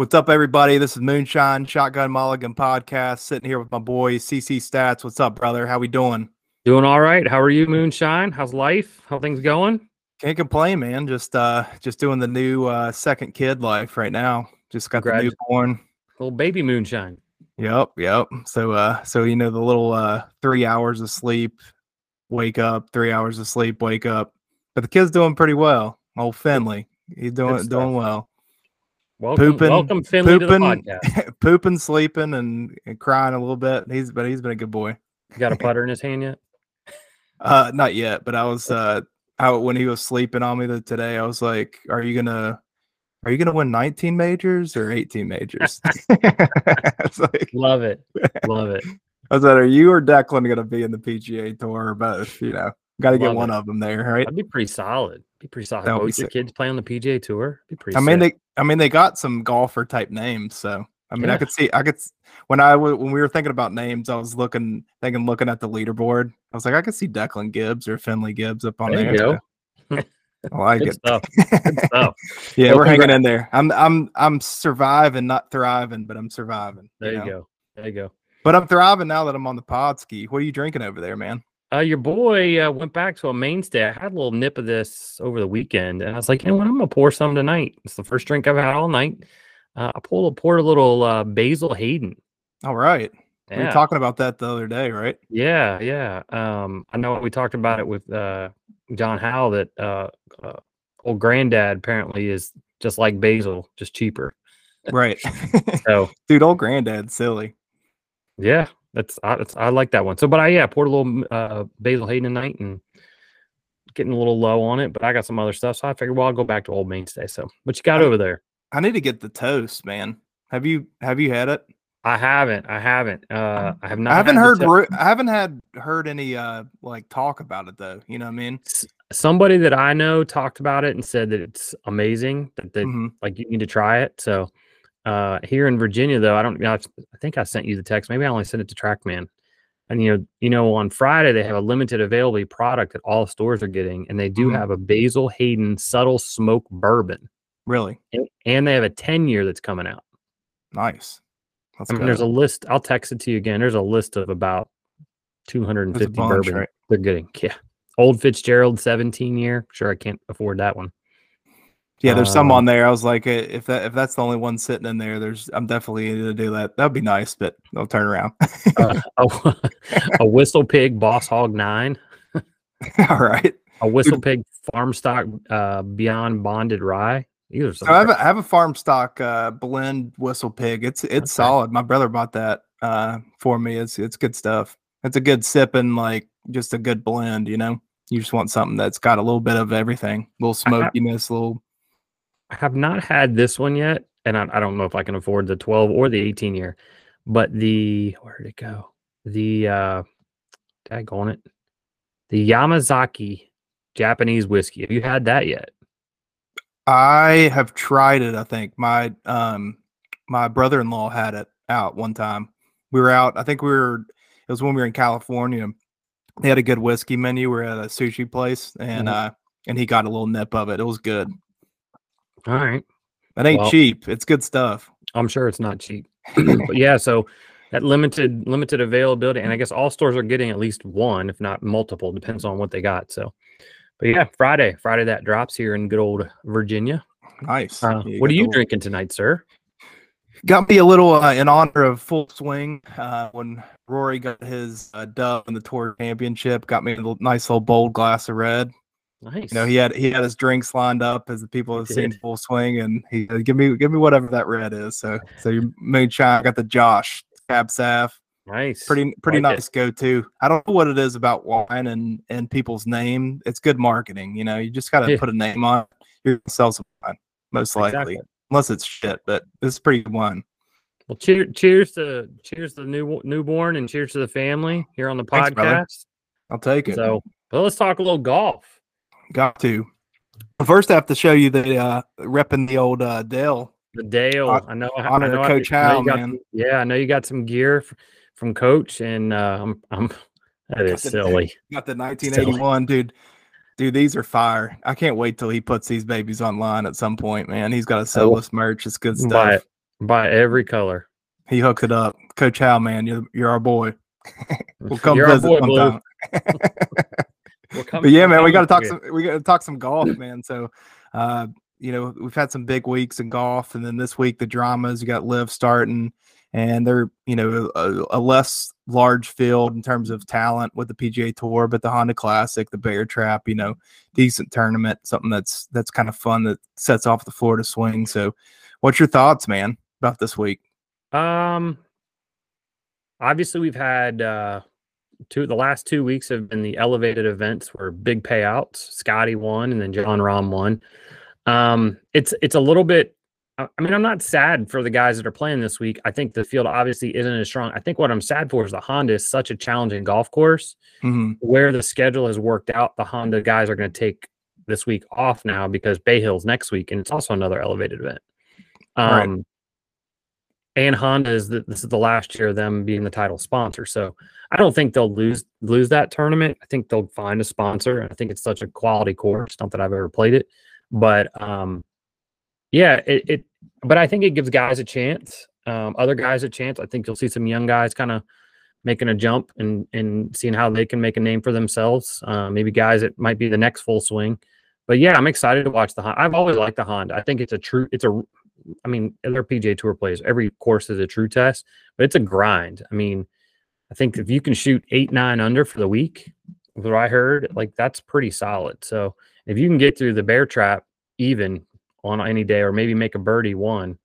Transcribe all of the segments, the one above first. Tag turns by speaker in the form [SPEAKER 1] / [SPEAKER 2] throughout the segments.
[SPEAKER 1] What's up, everybody? This is Moonshine Shotgun Mulligan podcast. Sitting here with my boy CC Stats. What's up, brother? How we doing?
[SPEAKER 2] Doing all right. How are you, Moonshine? How's life? How things going?
[SPEAKER 1] Can't complain, man. Just uh, just doing the new uh, second kid life right now. Just got the newborn,
[SPEAKER 2] little baby Moonshine.
[SPEAKER 1] Yep, yep. So, uh, so you know the little uh, three hours of sleep, wake up, three hours of sleep, wake up. But the kid's doing pretty well. Old Finley, he's doing doing well.
[SPEAKER 2] Welcome, pooping, welcome Finley pooping, to the podcast.
[SPEAKER 1] pooping, sleeping, and, and, crying a little bit. He's but he's been a good boy.
[SPEAKER 2] You got a putter in his hand yet?
[SPEAKER 1] Uh, not yet. But I was uh, out when he was sleeping on me the, today. I was like, "Are you gonna, are you gonna win 19 majors or 18 majors?"
[SPEAKER 2] like, love it, love it.
[SPEAKER 1] I said, like, "Are you or Declan gonna be in the PGA Tour or both?" You know, got to get one it. of them there, right?
[SPEAKER 2] That'd be pretty solid. Be pretty solid. Both your kids play on the PGA Tour. Be pretty.
[SPEAKER 1] I mean, sick. they. I mean, they got some golfer type names, so I mean, yeah. I could see. I could when I when we were thinking about names, I was looking, thinking, looking at the leaderboard. I was like, I could see Declan Gibbs or Finley Gibbs up on there.
[SPEAKER 2] there.
[SPEAKER 1] I like Good it. Stuff. Stuff. yeah, well, we're hanging in there. I'm I'm I'm surviving, not thriving, but I'm surviving.
[SPEAKER 2] There you, know? go. There you go.
[SPEAKER 1] But I'm thriving now that I'm on the pod ski. What are you drinking over there, man?
[SPEAKER 2] Uh, your boy uh, went back to a mainstay. I had a little nip of this over the weekend, and I was like, you know what? I'm gonna pour some tonight. It's the first drink I've had all night. Uh, I pulled poured a little uh, Basil Hayden.
[SPEAKER 1] All right. Yeah. We were talking about that the other day, right?
[SPEAKER 2] Yeah, yeah. Um, I know we talked about it with uh, John Howell that uh, uh, old granddad apparently is just like Basil, just cheaper.
[SPEAKER 1] Right. so, dude, old granddad's silly.
[SPEAKER 2] Yeah, that's I, that's I like that one. So, but I yeah poured a little uh, basil Hayden tonight and getting a little low on it, but I got some other stuff, so I figured well I'll go back to Old Mainstay. So, what you got I, over there?
[SPEAKER 1] I need to get the toast, man. Have you have you had it?
[SPEAKER 2] I haven't. I haven't. Uh, I have not.
[SPEAKER 1] I haven't heard. To- I haven't had heard any uh like talk about it though. You know what I mean?
[SPEAKER 2] Somebody that I know talked about it and said that it's amazing. That they mm-hmm. like you need to try it. So uh, here in Virginia, though, I don't. I think I sent you the text. Maybe I only sent it to TrackMan. And you know, you know, on Friday they have a limited availability product that all stores are getting, and they do mm-hmm. have a Basil Hayden subtle smoke bourbon.
[SPEAKER 1] Really?
[SPEAKER 2] And, and they have a ten year that's coming out.
[SPEAKER 1] Nice.
[SPEAKER 2] That's I mean, there's a list. I'll text it to you again. There's a list of about 250 bunch, bourbon right? they're getting. Yeah. Old Fitzgerald 17 year. Sure, I can't afford that one.
[SPEAKER 1] Yeah, there's some on um, there. I was like, if that if that's the only one sitting in there, there's I'm definitely going to do that. That'd be nice, but I'll turn around. uh,
[SPEAKER 2] a, a, whistle pig Boss Hog Nine.
[SPEAKER 1] All right.
[SPEAKER 2] A whistle pig farm stock uh, beyond bonded rye.
[SPEAKER 1] Either so I have, a, I have a farm stock uh, blend whistle pig. It's it's okay. solid. My brother bought that uh, for me. It's it's good stuff. It's a good sipping, like just a good blend. You know, you just want something that's got a little bit of everything, a little smokiness, a little
[SPEAKER 2] I have not had this one yet, and I, I, don't know if I can afford the 12 or the 18 year, but the where did it go? The uh tag on it. The Yamazaki Japanese whiskey. Have you had that yet?
[SPEAKER 1] I have tried it, I think. My um my brother-in-law had it out one time. We were out, I think we were it was when we were in California. They had a good whiskey menu. We were at a sushi place and mm-hmm. uh and he got a little nip of it. It was good.
[SPEAKER 2] All right.
[SPEAKER 1] That ain't well, cheap. It's good stuff.
[SPEAKER 2] I'm sure it's not cheap. but yeah, so that limited limited availability, and I guess all stores are getting at least one, if not multiple, depends on what they got. So, but yeah, Friday, Friday that drops here in good old Virginia.
[SPEAKER 1] Nice.
[SPEAKER 2] Uh, what are you drinking tonight, sir?
[SPEAKER 1] Got me a little uh, in honor of Full Swing uh, when Rory got his uh, dub in the Tour Championship. Got me a nice little bold glass of red.
[SPEAKER 2] Nice.
[SPEAKER 1] You know, he had he had his drinks lined up as the people have seen full swing, and he said, give me give me whatever that red is. So so your moonshine got the Josh Cab Sav.
[SPEAKER 2] Nice.
[SPEAKER 1] Pretty pretty like nice go to. I don't know what it is about wine and and people's name. It's good marketing. You know, you just got to yeah. put a name on. It. You're gonna sell some wine, most likely, exactly. unless it's shit. But it's pretty good wine.
[SPEAKER 2] Well, cheers, cheers to cheers to the new newborn, and cheers to the family here on the podcast. Thanks,
[SPEAKER 1] I'll take it.
[SPEAKER 2] So, well, let's talk a little golf.
[SPEAKER 1] Got to. First, I have to show you the uh, repping the old uh, Dale.
[SPEAKER 2] The Dale. I know.
[SPEAKER 1] Honor
[SPEAKER 2] I know,
[SPEAKER 1] Coach Hal, man.
[SPEAKER 2] yeah, I know you got some gear from Coach, and uh, I'm, I'm that is
[SPEAKER 1] got
[SPEAKER 2] silly.
[SPEAKER 1] The, got the 1981, silly. dude. Dude, these are fire. I can't wait till he puts these babies online at some point, man. He's got to sell this merch. It's good stuff.
[SPEAKER 2] Buy it. By every color.
[SPEAKER 1] He hooked it up. Coach Hal, man, you're you're our boy. we'll come you're visit sometime. we'll but yeah, man, we got to talk some. We got to talk some golf, man. So, uh, you know, we've had some big weeks in golf, and then this week the dramas. You got live starting, and they're you know a, a, less large field in terms of talent with the PGA Tour, but the Honda Classic, the Bear Trap, you know, decent tournament, something that's that's kind of fun that sets off the Florida swing. So, what's your thoughts, man, about this week?
[SPEAKER 2] Um, obviously we've had uh two the last two weeks have been the elevated events where big payouts. Scotty won, and then Jon Rahm won. Um, it's it's a little bit I mean, I'm not sad for the guys that are playing this week. I think the field obviously isn't as strong. I think what I'm sad for is the Honda is such a challenging golf course mm-hmm. where the schedule has worked out. The Honda guys are going to take this week off now because Bay Hill's next week, and it's also another elevated event. Um, right. And Honda is the, this is the last year of them being the title sponsor, so I don't think they'll lose lose that tournament. I think they'll find a sponsor. I think it's such a quality course. Not that I've ever played it, but um, yeah, it, it but I think it gives guys a chance, um, other guys a chance. I think you'll see some young guys kind of making a jump and and seeing how they can make a name for themselves. Uh, maybe guys that might be the next full swing. But yeah, I'm excited to watch the Honda. I've always liked the Honda. I think it's a true. It's a. I mean, other PGA Tour plays. Every course is a true test, but it's a grind. I mean, I think if you can shoot eight nine under for the week, what I heard, like that's pretty solid. So if you can get through the bear trap even on any day, or maybe make a birdie one,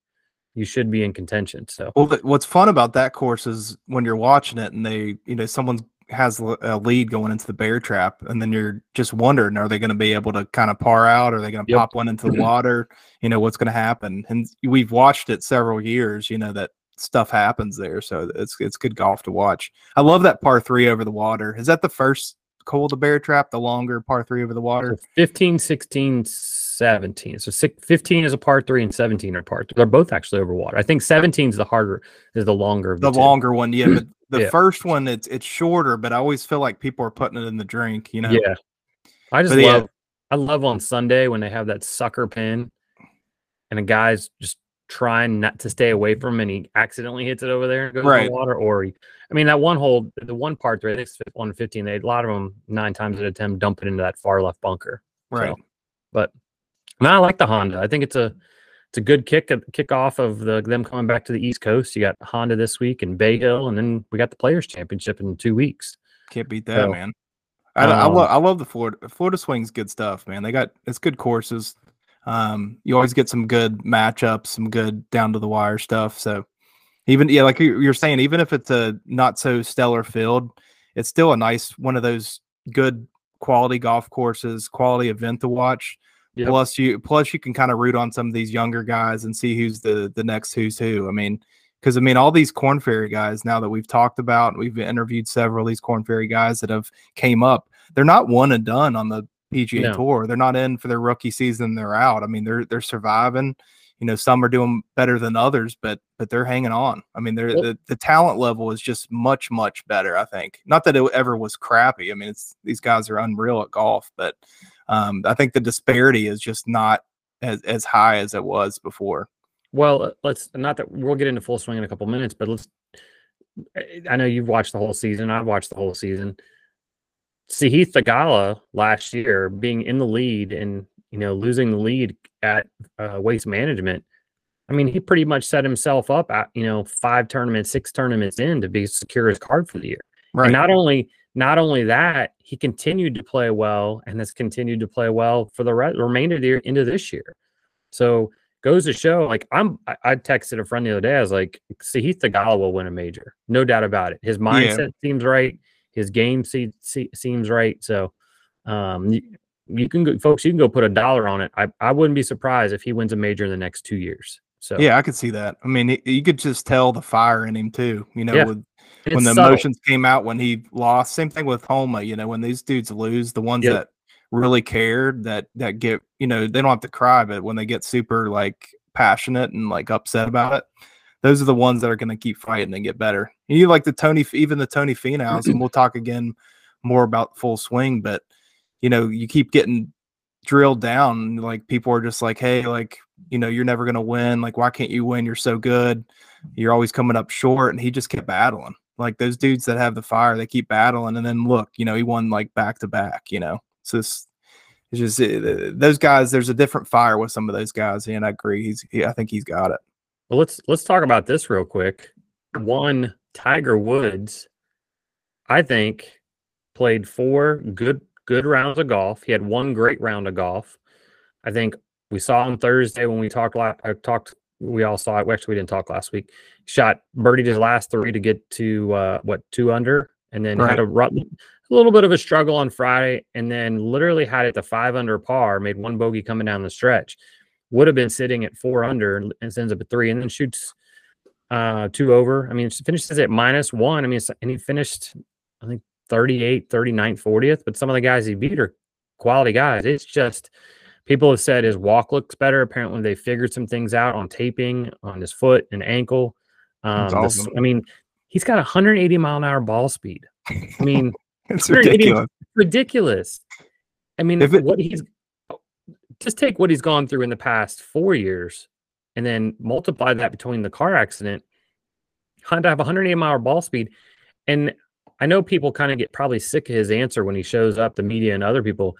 [SPEAKER 2] you should be in contention. So,
[SPEAKER 1] well, what's fun about that course is when you're watching it and they, you know, someone has a lead going into the bear trap, and then you're just wondering, are they going to be able to kind of par out? Are they going to yep. pop one into the mm-hmm. water? You know, what's going to happen? And we've watched it several years. You know that stuff happens there, so it's it's good golf to watch. I love that par three over the water. Is that the first hole the bear trap, the longer par three over the water?
[SPEAKER 2] 15, 16, 17. So six, 15 is a par three and 17 are part. They're both actually over water. I think 17 is the harder, is the longer.
[SPEAKER 1] The, the longer one, yeah. But the yeah. first one, it's it's shorter, but I always feel like people are putting it in the drink. You know.
[SPEAKER 2] Yeah. I just but love. Yeah. I love on Sunday when they have that sucker pin, and a guy's just trying not to stay away from him, and he accidentally hits it over there and goes right. in the water, or he. I mean, that one hole, the one part three, I think it's one fifteen. They a lot of them nine times out of ten dump it into that far left bunker.
[SPEAKER 1] Right. So,
[SPEAKER 2] but no, I like the Honda. I think it's a it's a good kick kick off of the them coming back to the East Coast. You got Honda this week and Bay Hill, and then we got the Players Championship in two weeks.
[SPEAKER 1] Can't beat that, so, man. I, um, I love I love the Florida Florida swing's good stuff, man. They got it's good courses. Um, you always get some good matchups, some good down to the wire stuff. So even yeah, like you're saying, even if it's a not so stellar field, it's still a nice one of those good quality golf courses, quality event to watch. Yep. Plus you plus you can kind of root on some of these younger guys and see who's the the next who's who. I mean, because I mean all these Korn Ferry guys now that we've talked about, we've interviewed several of these Korn Ferry guys that have came up. They're not one and done on the PGA no. Tour. They're not in for their rookie season. They're out. I mean, they're they're surviving. You know, some are doing better than others, but but they're hanging on. I mean, they're, the the talent level is just much much better. I think not that it ever was crappy. I mean, it's these guys are unreal at golf, but um, I think the disparity is just not as, as high as it was before.
[SPEAKER 2] Well, uh, let's not that we'll get into full swing in a couple minutes, but let's. I know you've watched the whole season. I've watched the whole season. Sahith Theegala last year being in the lead and you know losing the lead at uh, Waste Management. I mean, he pretty much set himself up at you know five tournaments, six tournaments in to be secure his card for the year. Right. And not only not only that, he continued to play well and has continued to play well for the re- remainder of the year into this year. So goes to show, like I'm, I, I texted a friend the other day. I was like, Sahith Theegala will win a major, no doubt about it. His mindset yeah. seems right. His game se- se- seems right. So, um, you, you can go, folks, you can go put a dollar on it. I, I wouldn't be surprised if he wins a major in the next two years. So
[SPEAKER 1] yeah, I could see that. I mean, you could just tell the fire in him too. You know, yeah. with when the subtle. emotions came out when he lost. Same thing with Homa. You know, when these dudes lose, the ones yep. that really cared that that get you know they don't have to cry, but when they get super like passionate and like upset about it, those are the ones that are going to keep fighting and get better. And you like the Tony, even the Tony Finau's, and we'll talk again more about full swing. But you know, you keep getting drilled down. Like people are just like, hey, like you know, you're never gonna win. Like why can't you win? You're so good. You're always coming up short. And he just kept battling. Like those dudes that have the fire, they keep battling. And then look, you know, he won like back to back. You know, so it's, it's just uh, those guys. There's a different fire with some of those guys, and I agree. He's, he, I think he's got it.
[SPEAKER 2] Well, let's let's talk about this real quick. One Tiger Woods, I think, played four good good rounds of golf. He had one great round of golf. I think we saw on Thursday when we talked. I talked. We all saw it. We actually, we didn't talk last week. Shot birdied his last three to get to uh, what two under, and then right. had a, a little bit of a struggle on Friday, and then literally had it to five under par. Made one bogey coming down the stretch. Would have been sitting at four under and ends up at three, and then shoots uh two over. I mean, finishes at minus one. I mean, and he finished, I think 38, 39, 40th, but some of the guys he beat are quality guys. It's just people have said his walk looks better. Apparently, they figured some things out on taping on his foot and ankle. Um, awesome. I mean, he's got 180 mile an hour ball speed. I mean,
[SPEAKER 1] it's ridiculous.
[SPEAKER 2] ridiculous. I mean, it, what he's just take what he's gone through in the past four years and then multiply that between the car accident. Honda have 180 mile ball speed. And I know people kind of get probably sick of his answer when he shows up, the media and other people.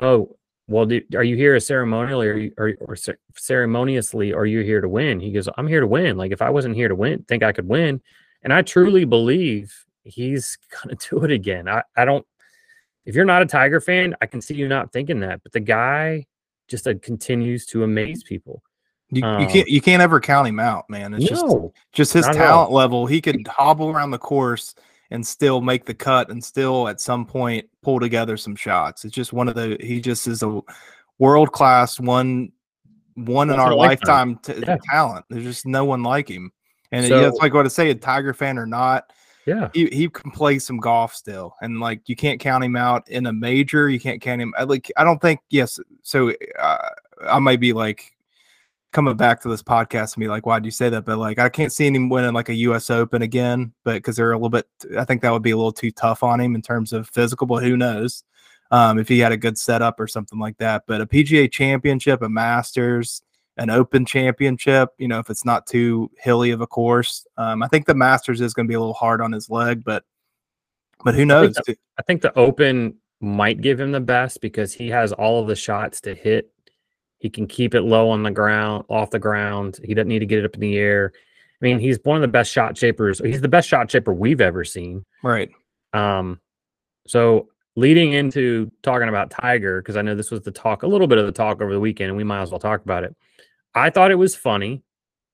[SPEAKER 2] Oh, well, do, are you here ceremonially or, you, or, or ceremoniously? Or are you here to win? He goes, I'm here to win. Like if I wasn't here to win, think I could win. And I truly believe he's gonna do it again. I, I don't. If you're not a Tiger fan, I can see you not thinking that. But the guy just uh, continues to amaze people.
[SPEAKER 1] You, um, you, can't you can't ever count him out, man. It's no, just just his talent level. He could hobble around the course and still make the cut and still at some point pull together some shots. It's just one of the he just is a world class one one in our lifetime, t- yeah. talent. There's just no one like him. And so, yeah, it's like what I say, a Tiger fan or not.
[SPEAKER 2] Yeah,
[SPEAKER 1] he, he can play some golf still, and like you can't count him out in a major. You can't count him. Like I don't think yes. So uh, I might be like coming back to this podcast and be like, why do you say that? But like, I can't see him winning like a U.S. Open again, but because they're a little bit, I think that would be a little too tough on him in terms of physical. But who knows um, if he had a good setup or something like that. But a PGA Championship, a Masters, an Open Championship, you know, if it's not too hilly of a course, um, I think the Masters is going to be a little hard on his leg, but but who knows?
[SPEAKER 2] I think, the, I think the Open might give him the best because he has all of the shots to hit he can keep it low on the ground, off the ground. He doesn't need to get it up in the air. I mean, he's one of the best shot shapers. He's the best shot shaper we've ever seen.
[SPEAKER 1] Right.
[SPEAKER 2] Um, so leading into talking about Tiger, because I know this was the talk, a little bit of the talk over the weekend, and we might as well talk about it. I thought it was funny.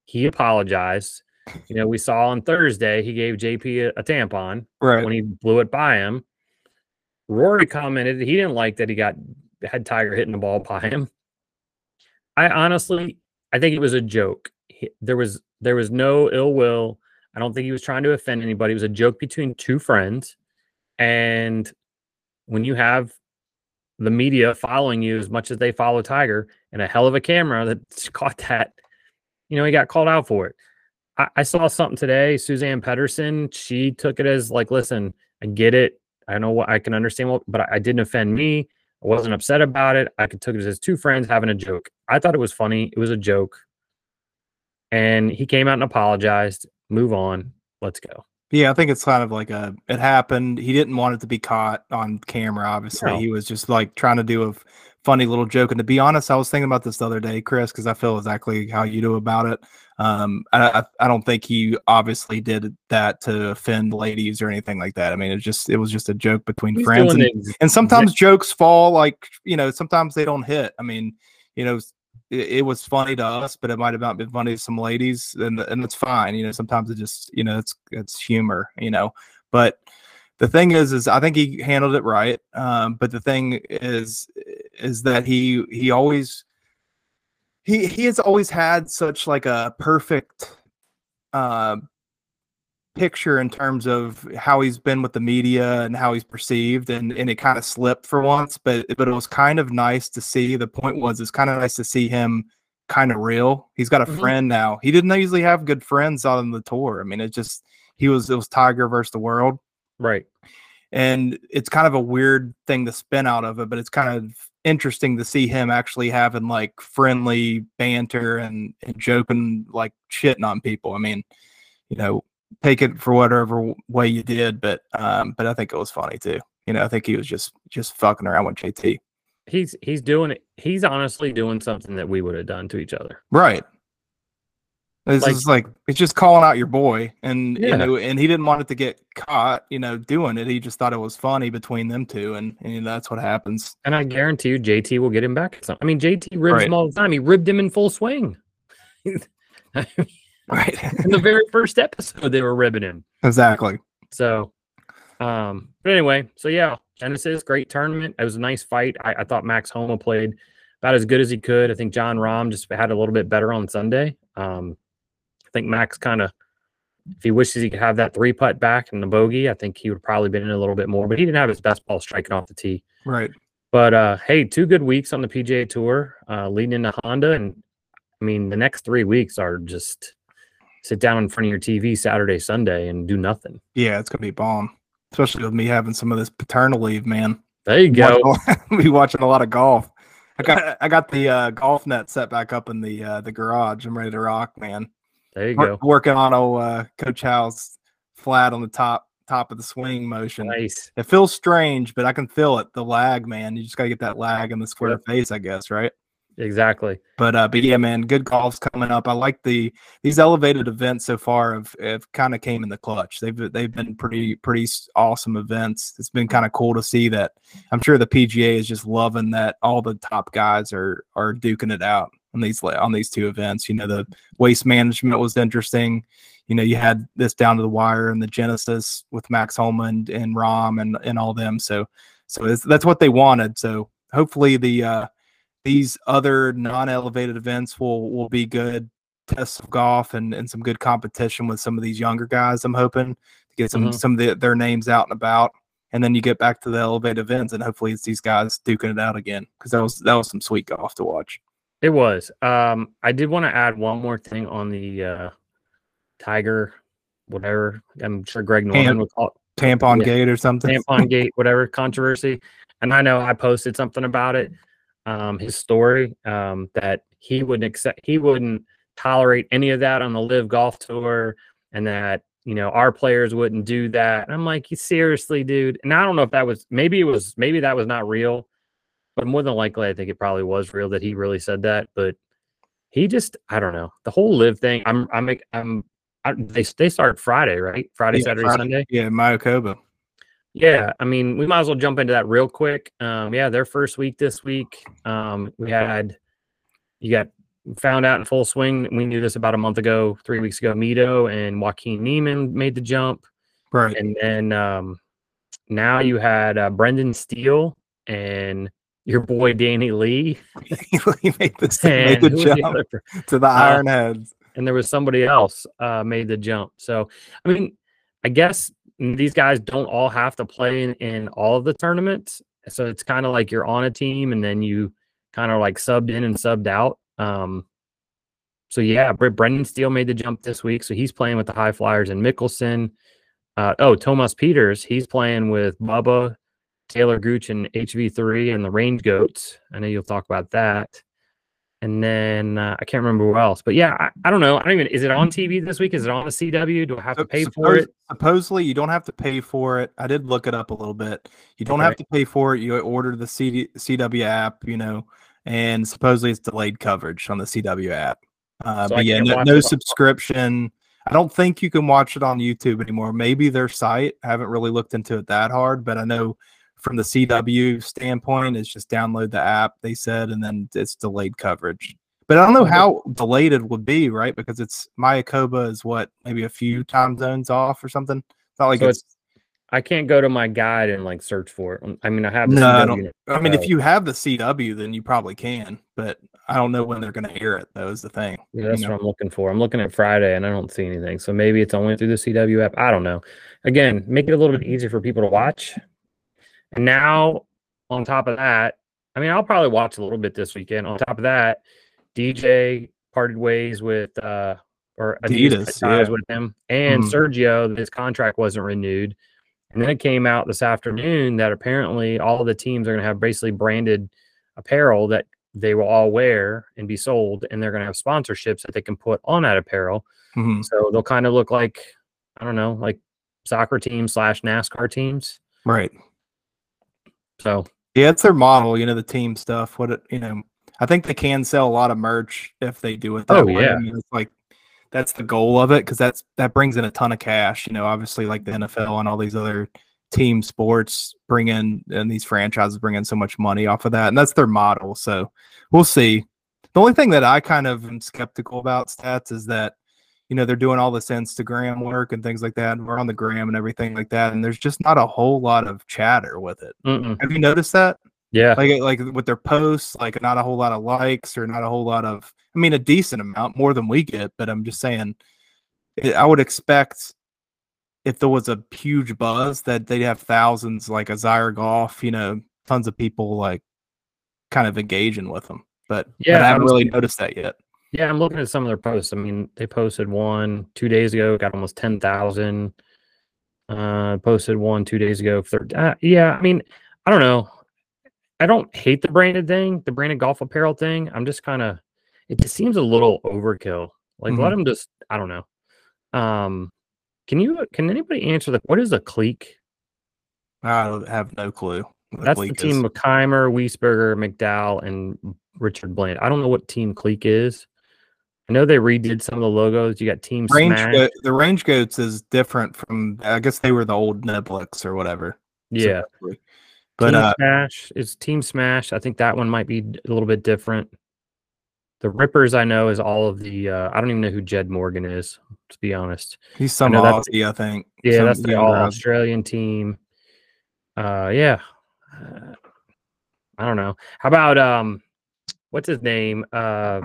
[SPEAKER 2] He apologized. You know, we saw on Thursday he gave JT a, a tampon
[SPEAKER 1] right.
[SPEAKER 2] when he blew it by him. Rory commented he didn't like that he got had Tiger hitting the ball by him. I honestly, I think it was a joke. He, there was there was no ill will. I don't think he was trying to offend anybody. It was a joke between two friends. And when you have the media following you as much as they follow Tiger and a hell of a camera that caught that, you know, he got called out for it. I, I saw something today. Suzanne Pettersen, she took it as like, listen, I get it. I know what I can understand what, but I, I didn't offend me. I wasn't upset about it. I took it as two friends having a joke. I thought it was funny. It was a joke. And he came out and apologized. Move on. Let's go.
[SPEAKER 1] Yeah, I think it's kind of like a it happened. He didn't want it to be caught on camera, obviously. No. He was just like trying to do a funny little joke. And to be honest, I was thinking about this the other day, Chris, because I feel exactly how you do about it. Um, I, I don't think he obviously did that to offend ladies or anything like that. I mean, it just it was just a joke between He's friends, and, and, sometimes yeah. jokes fall like you know sometimes they don't hit. I mean, you know, it, it, was funny to us, but it might have not been funny to some ladies, and and it's fine. You know, sometimes it just you know it's it's humor. You know, but the thing is is i think he handled it right um, but the thing is is that he he always he he has always had such like a perfect uh, picture in terms of how he's been with the media and how he's perceived and, and it kind of slipped for once but but it was kind of nice to see the point was it's kind of nice to see him kind of real. He's got a mm-hmm. friend now. He didn't usually have good friends on the tour. I mean it just he was it was tiger versus the world.
[SPEAKER 2] Right.
[SPEAKER 1] And it's kind of a weird thing to spin out of it but it's kind of interesting to see him actually having like friendly banter and, and joking like shitting on people. I mean, you know, take it for whatever way you did, but um, but I think it was funny too. You know, I think he was just just fucking around with JT.
[SPEAKER 2] He's he's doing it. He's honestly doing something that we would have done to each other.
[SPEAKER 1] Right. It's like, just like it's just calling out your boy, and
[SPEAKER 2] Yeah.
[SPEAKER 1] you know, and he didn't want it to get caught, you know, doing it. He just thought it was funny between them two, and, and you know, that's what happens.
[SPEAKER 2] And I guarantee you, JT will get him back. I mean, JT ribs
[SPEAKER 1] Right.
[SPEAKER 2] him all the time. He ribbed him in full swing. in
[SPEAKER 1] Right.
[SPEAKER 2] In the very first episode, they were ribbing him.
[SPEAKER 1] exactly.
[SPEAKER 2] So, um, but anyway, so yeah, Genesis, great tournament. It was a nice fight. I, I thought Max Homa played about as good as he could. I think Jon Rahm just had a little bit better on Sunday. Um, think Max kind of, if he wishes he could have that three putt back and the bogey, I think he would probably been in a little bit more, but he didn't have his best ball striking off the tee.
[SPEAKER 1] Right.
[SPEAKER 2] But uh, hey, two good weeks on the PGA Tour, uh, leading into Honda, and I mean the next three weeks are just sit down in front of your TV Saturday, Sunday, and do nothing.
[SPEAKER 1] Yeah, it's gonna be bomb. Especially with me having some of this paternal leave, man.
[SPEAKER 2] There you go.
[SPEAKER 1] Watch- be watching a lot of golf. I got I got the uh, golf net set back up in the uh, the garage. I'm ready to rock, man.
[SPEAKER 2] There you go.
[SPEAKER 1] Working on old uh, Coach House flat on the top top of the swing motion.
[SPEAKER 2] Nice.
[SPEAKER 1] It feels strange, but I can feel it. The lag, man. You just gotta get that lag in the square
[SPEAKER 2] Yep.
[SPEAKER 1] face, I guess, right?
[SPEAKER 2] Exactly.
[SPEAKER 1] But uh, but yeah, man, good golf's coming up. I like the these elevated events so far have, have kind of came in the clutch. They've they've been pretty pretty awesome events. It's been kind of cool to see that. I'm sure the PGA is just loving that all the top guys are are duking it out on these on these two events. You know, the waste management was interesting. You know, you had this down to the wire and the Genesis with Max Homa and, and Rahm and and all them. So so it's, that's what they wanted. So hopefully the uh, these other non-elevated events will will be good tests of golf and, and some good competition with some of these younger guys. I'm hoping to get some
[SPEAKER 2] Mhm.
[SPEAKER 1] some of the, their names out and about, and then you get back to the elevated events, and hopefully it's these guys duking it out again because that was that was some sweet golf to watch.
[SPEAKER 2] It was. Um, I did want to add one more thing on the uh, Tiger, whatever. I'm sure Greg Norman
[SPEAKER 1] Tam-
[SPEAKER 2] would call it
[SPEAKER 1] Tampon
[SPEAKER 2] Yeah.
[SPEAKER 1] Gate or something.
[SPEAKER 2] tampon gate, whatever controversy. And I know I posted something about it, um, his story, um, that he wouldn't accept, he wouldn't tolerate any of that on the live golf tour, and that you know our players wouldn't do that. And I'm like, you seriously, dude. And I don't know if that was maybe it was maybe that was not real, but more than likely, I think it probably was real that he really said that. But he just, I don't know, the whole live thing. I'm, I'm, I'm. I, they they start Friday, right? Friday,
[SPEAKER 1] Yeah,
[SPEAKER 2] Saturday,
[SPEAKER 1] Friday.
[SPEAKER 2] Sunday.
[SPEAKER 1] Yeah, Mayakoba.
[SPEAKER 2] Yeah, I mean, we might as well jump into that real quick. Um, yeah, their first week this week. Um, we had you got found out in full swing. We knew this about a month ago, three weeks ago. Mito and Joaquin Niemann made the jump,
[SPEAKER 1] Right.
[SPEAKER 2] and then um, now you had uh, Brendan Steele and your boy Danny Lee,
[SPEAKER 1] he made this made the
[SPEAKER 2] the
[SPEAKER 1] jump
[SPEAKER 2] other
[SPEAKER 1] to the
[SPEAKER 2] Uh, and there was somebody else uh, made the jump. So, I mean, I guess these guys don't all have to play in, in all of the tournaments. So it's kind of like you're on a team and then you kind of like subbed in and subbed out. Um, so yeah, Bre- Brendan Steele made the jump this week, so he's playing with the High Flyers and Mickelson. Uh, oh, Thomas Pieters, he's playing with Bubba, Taylor Gooch, and HV3 and the Range Goats. I know you'll talk about that. And then uh, I can't remember who else, but yeah, I, I don't know. I don't even. Is it on TV this week? Is it on the CW? Do I have to
[SPEAKER 1] So-
[SPEAKER 2] pay for it?
[SPEAKER 1] Supposedly, you don't have to pay for it. I did look it up a little bit. You don't have to pay for it. You order the CD, CW app, you know, and supposedly it's delayed coverage on the CW app. Uh,
[SPEAKER 2] So I
[SPEAKER 1] but yeah, no, no subscription. I don't think you can watch it on YouTube anymore. Maybe their site. I haven't really looked into it that hard, but I know from the CW standpoint, is just download the app. They said, and then it's delayed coverage. But I don't know how delayed it would be, right? Because it's Mayakoba is what maybe a few time zones off or something. It's not like
[SPEAKER 2] So
[SPEAKER 1] it's.
[SPEAKER 2] I can't go to my guide and like search for it. I mean, I have the
[SPEAKER 1] No, I don't- I mean, if you have the CW, then you probably can. But I don't know when they're going to air it. Though is the thing.
[SPEAKER 2] Yeah, that's
[SPEAKER 1] you know?
[SPEAKER 2] what I'm looking for. I'm looking at Friday and I don't see anything. So maybe it's only through the CW app. I don't know. Again, make it a little bit easier for people to watch. And now, on top of that, I mean, I'll probably watch a little bit this weekend. On top of that, DJ parted ways with, uh, or Adidas, ties
[SPEAKER 1] yeah.
[SPEAKER 2] with him, and
[SPEAKER 1] Mhm.
[SPEAKER 2] Sergio, his contract wasn't renewed. And then it came out this afternoon that apparently all the teams are going to have basically branded apparel that they will all wear and be sold, and they're going to have sponsorships that they can put on that apparel.
[SPEAKER 1] Mm-hmm.
[SPEAKER 2] So they'll kind of look like I don't know, like soccer teams slash NASCAR teams.
[SPEAKER 1] Right.
[SPEAKER 2] So
[SPEAKER 1] yeah, it's their model. You know, the team stuff. What it, you know, I think they can sell a lot of merch if they do it. That
[SPEAKER 2] Oh,
[SPEAKER 1] way.
[SPEAKER 2] yeah.
[SPEAKER 1] I mean, it's like that's the goal of it because that's that brings in a ton of cash. You know, obviously like the NFL and all these other team sports bring in and these franchises bring in so much money off of that, and that's their model. So we'll see. The only thing that I kind of am skeptical about stats is that you know they're doing all this Instagram work and things like that. And we're on the gram and everything like that, and there's just not a whole lot of chatter with it.
[SPEAKER 2] mm-mm.
[SPEAKER 1] Have you noticed that?
[SPEAKER 2] yeah,
[SPEAKER 1] like like with their posts like not a whole lot of likes or not a whole lot of i mean a decent amount more than we get but i'm just saying it, i would expect if there was a huge buzz that they'd have thousands like a Zaire golf you know tons of people like kind of engaging with them but
[SPEAKER 2] Yeah,
[SPEAKER 1] but i haven't really noticed that yet
[SPEAKER 2] yeah. I'm looking at some of their posts. I mean, they posted one two days ago, got almost ten thousand. Uh, posted one two days ago. Third, uh, yeah. I mean, I don't know. I don't hate the branded thing, the branded golf apparel thing. I'm just kind of, it just seems a little overkill. Like let
[SPEAKER 1] Mhm.
[SPEAKER 2] them just, I don't know. Um, can you, can anybody answer the, what is a clique?
[SPEAKER 1] i have no clue
[SPEAKER 2] That's the team
[SPEAKER 1] is.
[SPEAKER 2] with Kaymer, Wiesberger, McDowell, and Richard Bland. I don't know what team clique is. I know they redid some of the logos. You got Team
[SPEAKER 1] range
[SPEAKER 2] Smash.
[SPEAKER 1] Goat- the range goats is different from i guess they were the old niblets or whatever
[SPEAKER 2] yeah.
[SPEAKER 1] but
[SPEAKER 2] Team
[SPEAKER 1] uh
[SPEAKER 2] Smash is Team Smash. I think that one might be a little bit different. The Rippers I know is all of the. Uh, I don't even know who Jed Morgan is, to be honest.
[SPEAKER 1] he's some
[SPEAKER 2] that's-
[SPEAKER 1] Aussie, i think
[SPEAKER 2] Yeah,
[SPEAKER 1] Some
[SPEAKER 2] that's the all. Australian team. Uh, yeah. Uh, I don't know. How about um, what's his name? Uh,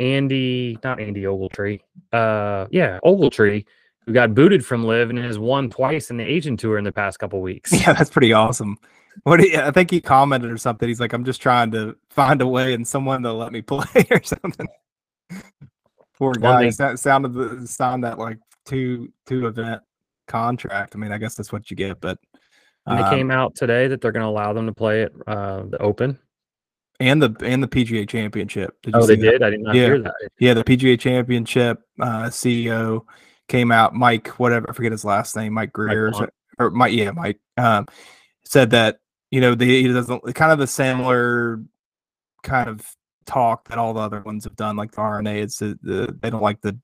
[SPEAKER 2] Andy, not Andy Ogletree. Uh, yeah, Ogletree, who got booted from Live and has won twice in the Asian Tour in the past couple weeks.
[SPEAKER 1] Yeah, that's pretty awesome. What he, I think he commented or something. He's like, I'm just trying to find a way and someone to let me play or something. Poor guy
[SPEAKER 2] thing-
[SPEAKER 1] sa- sounded the signed that like two two event contract. I mean, I guess that's what you get, but um,
[SPEAKER 2] came out today that they're going to allow them to play at uh, the Open.
[SPEAKER 1] And the and the PGA Championship. Did
[SPEAKER 2] Oh, they
[SPEAKER 1] that?
[SPEAKER 2] did. I did not
[SPEAKER 1] Yeah.
[SPEAKER 2] hear that.
[SPEAKER 1] Yeah, the PGA Championship uh, CEO came out. Mike, whatever, I forget his last name, Mike Greer, or, or Mike, yeah, Mike, um, said that you know the he doesn't kind of the similar kind of talk that all the other ones have done, like the R&A. It's the, the they don't like the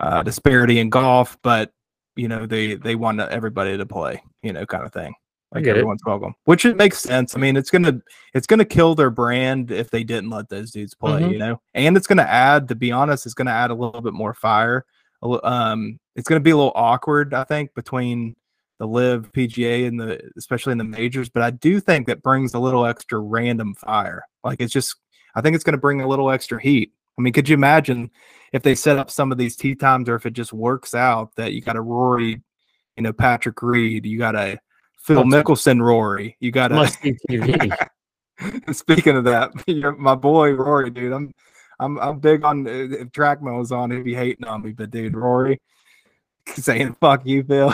[SPEAKER 1] uh, disparity in golf, but you know they they want everybody to play, you know, kind of thing. Like
[SPEAKER 2] get it.
[SPEAKER 1] everyone's welcome, which it makes sense. I mean, it's gonna it's gonna kill their brand if they didn't let those dudes play,
[SPEAKER 2] Mhm.
[SPEAKER 1] you know. And it's gonna add, to be honest, it's gonna add a little bit more fire. Um, it's gonna be a little awkward, I think, between the live PGA and the especially in the majors. But I do think that brings a little extra random fire. Like it's just, I think it's gonna bring a little extra heat. I mean, could you imagine if they set up some of these tee times, or if it just works out that you got a Rory, you know, Patrick Reed, you got a Phil
[SPEAKER 2] Must-
[SPEAKER 1] Mickelson, Rory, you got to.
[SPEAKER 2] Must be TV.
[SPEAKER 1] Speaking of that, you're my boy Rory, dude. I'm I'm I'm big on uh, if Trackman was on, he'd be hating on me, but dude, Rory saying "fuck you, Phil."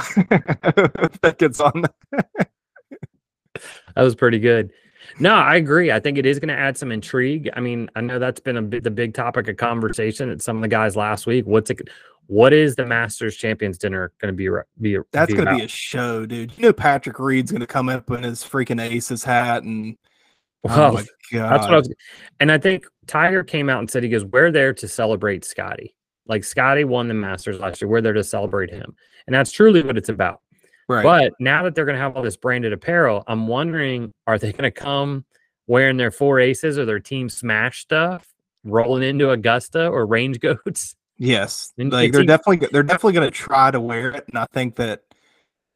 [SPEAKER 1] that gets on.
[SPEAKER 2] That was pretty good. No, I agree. I think it is going to add some intrigue. I mean, I know that's been a bit the big topic of conversation at some of the guys last week. What's it? What is the Masters Champions Dinner going to be? Be
[SPEAKER 1] That's gonna be a show, dude. You know Patrick Reed's gonna come up in his freaking Aces hat and oh
[SPEAKER 2] Well,
[SPEAKER 1] my god,
[SPEAKER 2] That's what I was. And I think Tiger came out and said he goes, "We're there to celebrate Scotty. Like Scotty won the Masters last year. We're there to celebrate him, and that's truly what it's about."
[SPEAKER 1] right.
[SPEAKER 2] But now that they're going to have all this branded apparel, I'm wondering are they going to come wearing their four aces or their team smash stuff, rolling into Augusta or range goats?
[SPEAKER 1] Yes,
[SPEAKER 2] And
[SPEAKER 1] like they're definitely they're definitely going to try to wear it, and I think that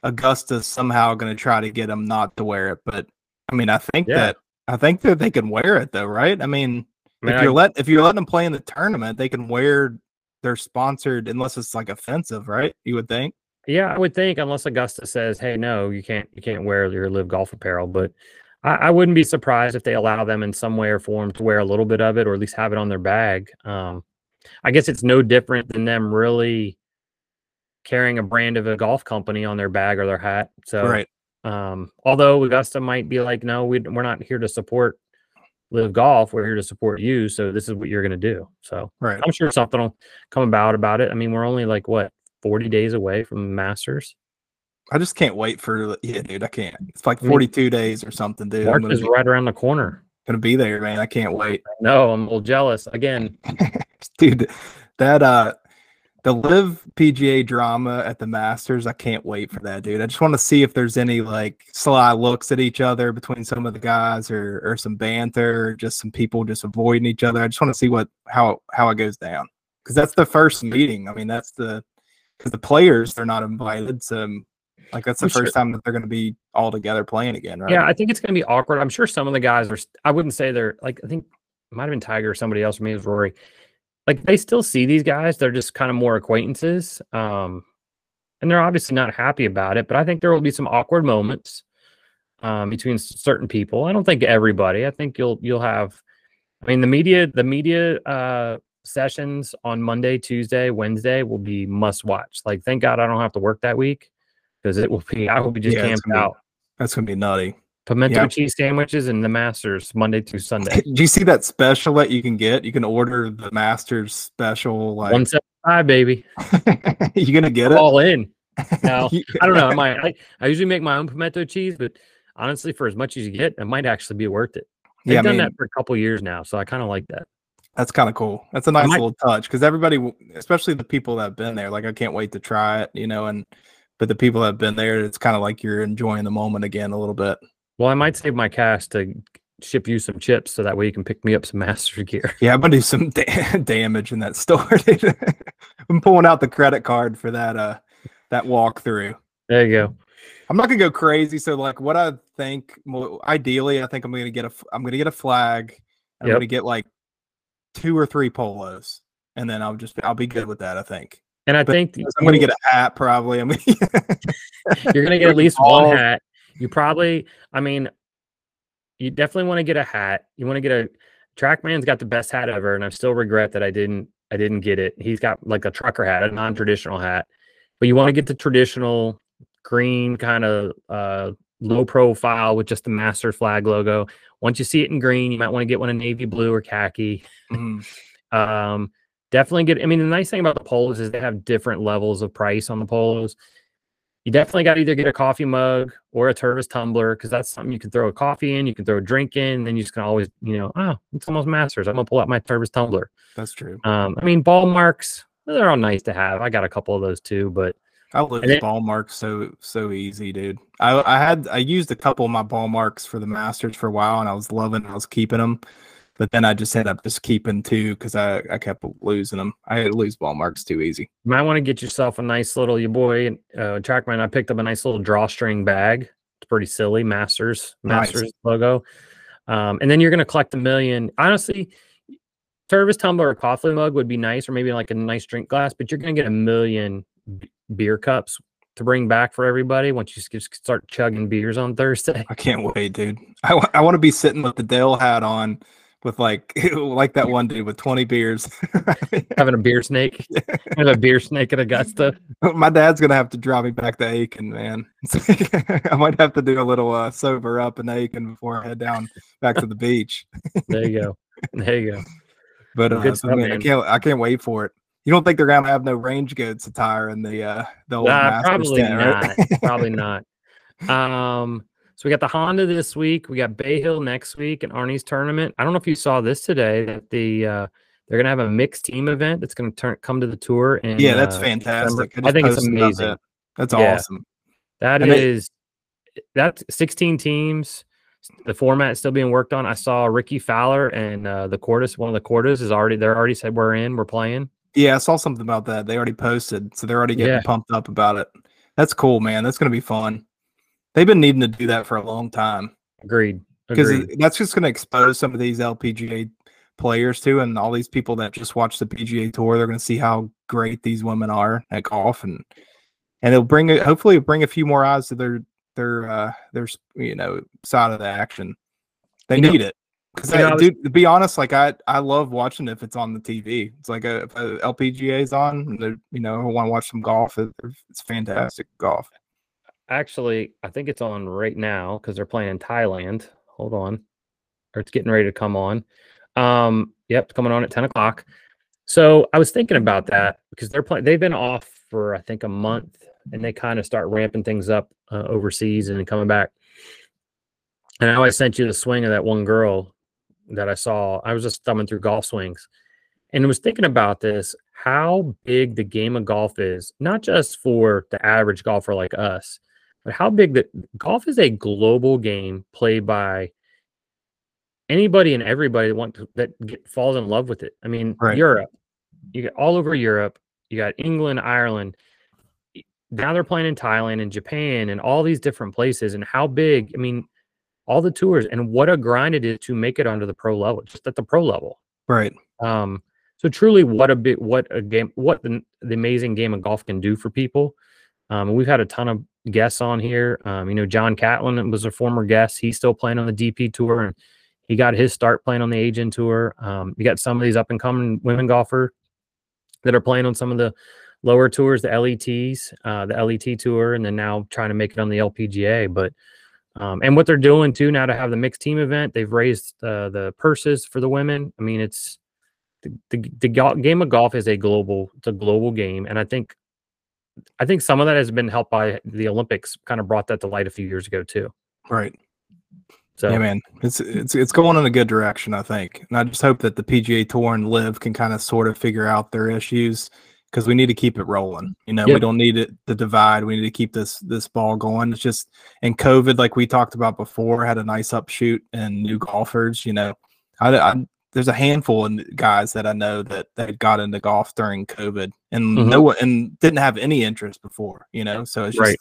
[SPEAKER 1] Augusta's somehow going to try to get them not to wear it. But I mean, I think
[SPEAKER 2] Yeah.
[SPEAKER 1] that I think that they can wear it though, right? I mean,
[SPEAKER 2] I mean,
[SPEAKER 1] if
[SPEAKER 2] I-
[SPEAKER 1] you're let if you're letting them play in the tournament, they can wear their sponsored unless it's like offensive, right? You would think.
[SPEAKER 2] yeah, I would think unless Augusta says, "Hey, no, you can't, you can't wear your live golf apparel." But I, I wouldn't be surprised if they allow them in some way or form to wear a little bit of it, or at least have it on their bag. Um, I guess it's no different than them really carrying a brand of a golf company on their bag or their hat. So
[SPEAKER 1] right.
[SPEAKER 2] Um, although Augusta might be like, no, we, we're not here to support live Golf. We're here to support you. So this is what you're going to do. So
[SPEAKER 1] right.
[SPEAKER 2] I'm sure something will come about about it. I mean, we're only like what 40 days away from Masters.
[SPEAKER 1] I just can't wait for yeah, dude. I can't. It's like 42 days or something, dude.
[SPEAKER 2] March is be, right around the corner.
[SPEAKER 1] Gonna be there, man. I can't wait.
[SPEAKER 2] No, I'm a little jealous again,
[SPEAKER 1] dude. That uh, the live PGA drama at the Masters. I can't wait for that, dude. I just want to see if there's any like sly looks at each other between some of the guys, or or some banter, or just some people just avoiding each other. I just want to see what how how it goes down because that's the first meeting. I mean, that's the because the players they're not invited, so like that's the I'm first sure. time that they're going to be all together playing again, right?
[SPEAKER 2] Yeah, I think it's going to be awkward. I'm sure some of the guys are. I wouldn't say they're like. I think it might have been Tiger or somebody else. For me, it was Rory. Like they still see these guys. They're just kind of more acquaintances, um, and they're obviously not happy about it. But I think there will be some awkward moments um, between certain people. I don't think everybody. I think you'll you'll have. I mean, the media the media uh, sessions on Monday, Tuesday, Wednesday will be must watch. Like, thank God I don't have to work that week because it will be I will be just yeah, camped out.
[SPEAKER 1] Be, that's gonna be nutty.
[SPEAKER 2] Pimento cheese sandwiches and the Masters Monday through Sunday.
[SPEAKER 1] Do you see that special that you can get? You can order the Masters special like
[SPEAKER 2] one seventy five, baby.
[SPEAKER 1] you gonna get it
[SPEAKER 2] all in? No, I don't know. I might. I, I usually make my own pimento cheese, but honestly, for as much as you get, it might actually be worth it. They've yeah, done I mean, that for a couple years now, so I kind of like that.
[SPEAKER 1] That's kind of cool. That's a nice might, little touch because everybody, especially the people that have been there, like I can't wait to try it, you know, and but the people that have been there, it's kind of like you're enjoying the moment again a little bit.
[SPEAKER 2] Well, I might save my cash to ship you some chips so that way you can pick me up some master gear.
[SPEAKER 1] Yeah, I'm gonna do some da- damage in that store. I'm pulling out the credit card for that uh that walkthrough.
[SPEAKER 2] There you go.
[SPEAKER 1] I'm not gonna go crazy. So like what I think well, ideally, I think I'm gonna get a I'm gonna get a flag. And I'm yep. gonna get like two or three polos, and then I'll just I'll be good with that. I think.
[SPEAKER 2] And I but think
[SPEAKER 1] I'm going to get a hat probably. I mean,
[SPEAKER 2] you're going to get at least one hat. You probably, I mean, you definitely want to get a hat. You want to get a Trackman's got the best hat ever, and I still regret that I didn't I didn't get it. He's got like a trucker hat, a non-traditional hat. But you want to get the traditional green kind of uh, low profile with just the master flag logo. Once you see it in green, you might want to get one in navy blue or khaki. Mm. um, definitely get. I mean, the nice thing about the polos is they have different levels of price on the polos. You definitely got to either get a coffee mug or a Tervis tumbler because that's something you can throw a coffee in, you can throw a drink in, and then you just can always, you know, oh, it's almost Masters. I'm gonna pull out my Tervis tumbler.
[SPEAKER 1] That's true.
[SPEAKER 2] Um, I mean, ball marks they're all nice to have. I got a couple of those too, but
[SPEAKER 1] I lose then, ball marks so so easy, dude. I I had I used a couple of my ball marks for the Masters for a while, and I was loving. I was keeping them. But then I just ended up just keeping two because I, I kept losing them. I lose ball marks too easy.
[SPEAKER 2] You might want to get yourself a nice little, your boy, uh, Trackman. I picked up a nice little drawstring bag. It's pretty silly. Masters, Masters nice. logo. Um, and then you're going to collect a million. Honestly, Tervis tumbler or coffee mug would be nice, or maybe like a nice drink glass, but you're going to get a million b- beer cups to bring back for everybody once you just start chugging beers on Thursday.
[SPEAKER 1] I can't wait, dude. I, w- I want to be sitting with the Dale hat on with like like that one dude with 20 beers.
[SPEAKER 2] Having a beer snake? Have a beer snake at augusta.
[SPEAKER 1] My dad's gonna have to drive me back to aiken man. I might have to do a little uh, sober up in aiken before i head down back to the beach.
[SPEAKER 2] There you go. There you go.
[SPEAKER 1] But, uh, stuff, man, i can't i can't wait for it. You don't think they're gonna have no range goats attire in the uh the old
[SPEAKER 2] uh, probably tent, not. Right? probably not. Um so we got the Honda this week. We got Bay Hill next week and Arnie's tournament. I don't know if you saw this today that the uh, they're gonna have a mixed team event that's gonna turn come to the tour. And
[SPEAKER 1] yeah, that's uh, fantastic.
[SPEAKER 2] I, I think it's amazing.
[SPEAKER 1] That. That's yeah. awesome.
[SPEAKER 2] That and is they, that's 16 teams. The format is still being worked on. I saw Rickie Fowler and uh, the Kordas, one of the Kordas is already they're already said we're in, we're playing.
[SPEAKER 1] Yeah, I saw something about that. They already posted, so they're already getting yeah. pumped up about it. That's cool, man. That's gonna be fun. They've been needing to do that for a long time.
[SPEAKER 2] Agreed.
[SPEAKER 1] Because that's just going to expose some of these LPGA players too, and all these people that just watch the PGA Tour. They're going to see how great these women are at golf, and and it'll bring. Hopefully, it'll bring a few more eyes to their their uh their you know side of the action. They you need know, it. Because dude, to be honest, like I I love watching if it's on the TV. It's like a, if a LPGA is on, you know, I want to watch some golf. It's fantastic golf
[SPEAKER 2] actually, I think it's on right now because they're playing in Thailand. Hold on. or it's getting ready to come on. Um, yep, coming on at 10 o'clock. So I was thinking about that because they're playing, they've been off for, I think, a month and they kind of start ramping things up uh, overseas and coming back. And I always sent you the swing of that one girl that I saw. I was just thumbing through golf swings and I was thinking about this how big the game of golf is, not just for the average golfer like us, but how big that golf is a global game played by anybody and everybody that want to, that get, falls in love with it. I mean, right. Europe, you get all over Europe, you got England, Ireland. Now they're playing in Thailand and Japan and all these different places. And how big, I mean, all the tours and what a grind it is to make it onto the pro level, just at the pro level.
[SPEAKER 1] Right.
[SPEAKER 2] Um, so truly, what a bit, what a game, what the, the amazing game of golf can do for people. Um, we've had a ton of guests on here. Um, you know, John Catlin was a former guest. He's still playing on the DP tour, and he got his start playing on the Asian tour. Um, you got some of these up and coming women golfer that are playing on some of the lower tours, the LETs, uh, the LET tour, and then now trying to make it on the LPGA. But um, and what they're doing too now to have the mixed team event, they've raised uh, the purses for the women. I mean, it's the, the, the game of golf is a global it's a global game and i think i think some of that has been helped by the olympics kind of brought that to light a few years ago too.
[SPEAKER 1] Right. So yeah man. It's it's it's going in a good direction i think. And i just hope that the pga tour and LIV can kind of sort of figure out their issues because we need to keep it rolling. You know yep. we don't need it to divide. We need to keep this this ball going. It's just and covid like we talked about before had a nice upshoot and new golfers you know. I, I there's a handful of guys that I know that that got into golf during COVID and mm-hmm. no one and didn't have any interest before, you know. So it's just right.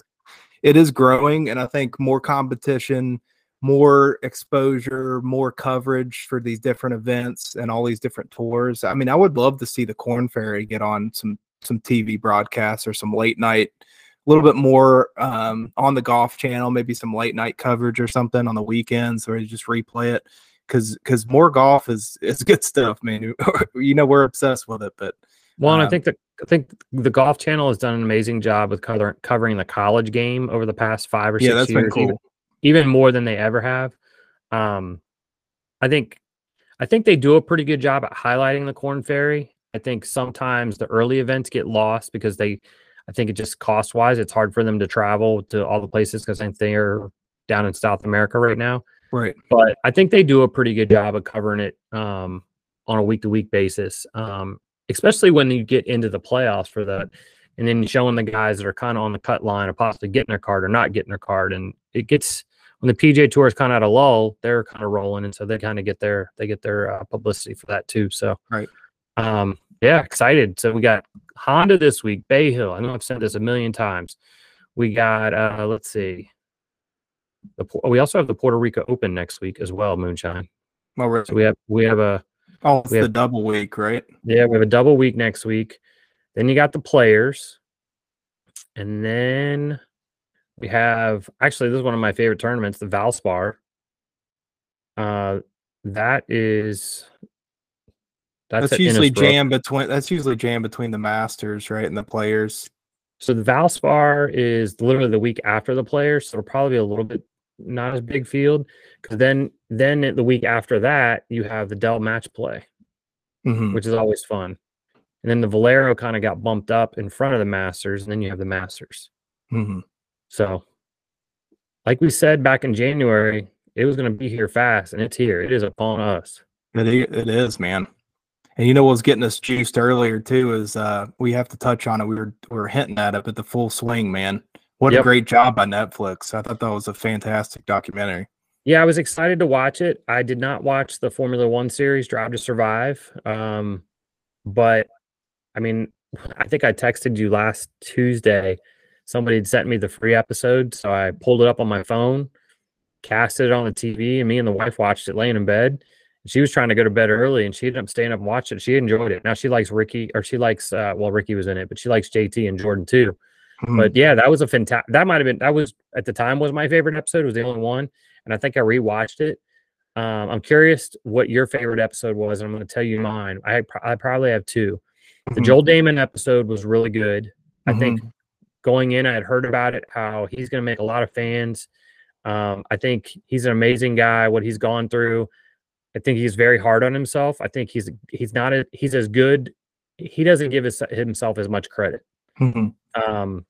[SPEAKER 1] it is growing, and I think more competition, more exposure, more coverage for these different events and all these different tours. I mean, I would love to see the Korn Ferry get on some some TV broadcasts or some late night, a little bit more um, on the golf channel, maybe some late night coverage or something on the weekends, or just replay it because because more golf is is good stuff, man. you know we're obsessed with it, but
[SPEAKER 2] well, um, I think that I think the Golf Channel has done an amazing job with cover, covering the college game over the past five or six
[SPEAKER 1] yeah, that's
[SPEAKER 2] years,
[SPEAKER 1] been cool.
[SPEAKER 2] even, even more than they ever have. Um, I think I think they do a pretty good job at highlighting the Korn Ferry. I think sometimes the early events get lost because they, I think it just cost wise, it's hard for them to travel to all the places because I think they are down in South America right now.
[SPEAKER 1] Right.
[SPEAKER 2] But I think they do a pretty good job of covering it um, on a week to week basis, um, especially when you get into the playoffs for that. And then showing the guys that are kind of on the cut line of possibly getting their card or not getting their card. And it gets, when the PGA Tour is kind of at a lull, they're kind of rolling. And so they kind of get their, they get their uh, publicity for that too. So,
[SPEAKER 1] right.
[SPEAKER 2] Um, yeah, excited. So we got Honda this week, Bay Hill. I know I've said this a million times. We got, uh, let's see, the, we also have the Puerto Rico Open next week as well, Moonshine.
[SPEAKER 1] Oh, really?
[SPEAKER 2] So we have we have a
[SPEAKER 1] oh, it's the have, double week, right?
[SPEAKER 2] Yeah, we have a double week next week. Then you got the players, and then we have actually this is one of my favorite tournaments, the Valspar. Uh, that is
[SPEAKER 1] that's, that's usually jam between that's usually jam between the Masters, right, and the players.
[SPEAKER 2] So the Valspar is literally the week after the players, so it'll probably be a little bit not as big field because then then the week after that you have the Dell match play, mm-hmm. which is always fun. And then the Valero kind of got bumped up in front of the Masters, and then you have the Masters.
[SPEAKER 1] Mm-hmm.
[SPEAKER 2] So, like we said back in January, it was going to be here fast, and it's here. It is upon us.
[SPEAKER 1] It, it is, man. And you know what's getting us juiced earlier too is uh we have to touch on it. We were we were hinting at it, but the full swing, man. What yep. a great job by Netflix. I thought that was a fantastic documentary.
[SPEAKER 2] Yeah, I was excited to watch it. I did not watch the Formula One series, Drive to Survive. Um, but I mean, I think I texted you last Tuesday. Somebody had sent me the free episode. So I pulled it up on my phone, casted it on the TV, and me and the wife watched it laying in bed. She was trying to go to bed early and she ended up staying up and watching it. She enjoyed it. Now she likes Rickie, or she likes, uh, well, Rickie was in it, but she likes JT and Jordan too. Mm-hmm. But yeah, that was a fantastic. That might have been that was at the time was my favorite episode. It was the only one, and I think I rewatched it. Um, I'm curious what your favorite episode was, and I'm going to tell you mine. I I probably have 2 mm-hmm. The Joel Dahmen episode was really good. Mm-hmm. I think going in, I had heard about it, how he's going to make a lot of fans. Um, I think he's an amazing guy. What he's gone through. I think he's very hard on himself. I think he's he's not a, he's as good. He doesn't give his, himself as much credit.
[SPEAKER 1] Mhm.
[SPEAKER 2] Um,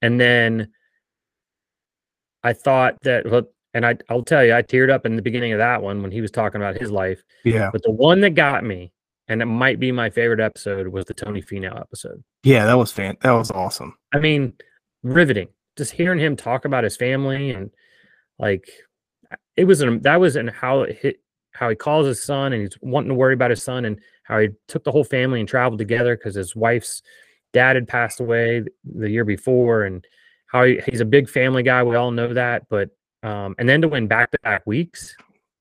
[SPEAKER 2] and then I thought that, look, and I, I'll tell you, I teared up in the beginning of that one when he was talking about his life.
[SPEAKER 1] Yeah.
[SPEAKER 2] But the one that got me, and it might be my favorite episode, was the Tony Finau episode.
[SPEAKER 1] Yeah, that was fan. That was awesome.
[SPEAKER 2] I mean, riveting. Just hearing him talk about his family and like it was an that was and how it hit how he calls his son and he's wanting to worry about his son and how he took the whole family and traveled together because his wife's dad had passed away the year before and how he, he's a big family guy. We all know that, but um, and then to win back to back weeks,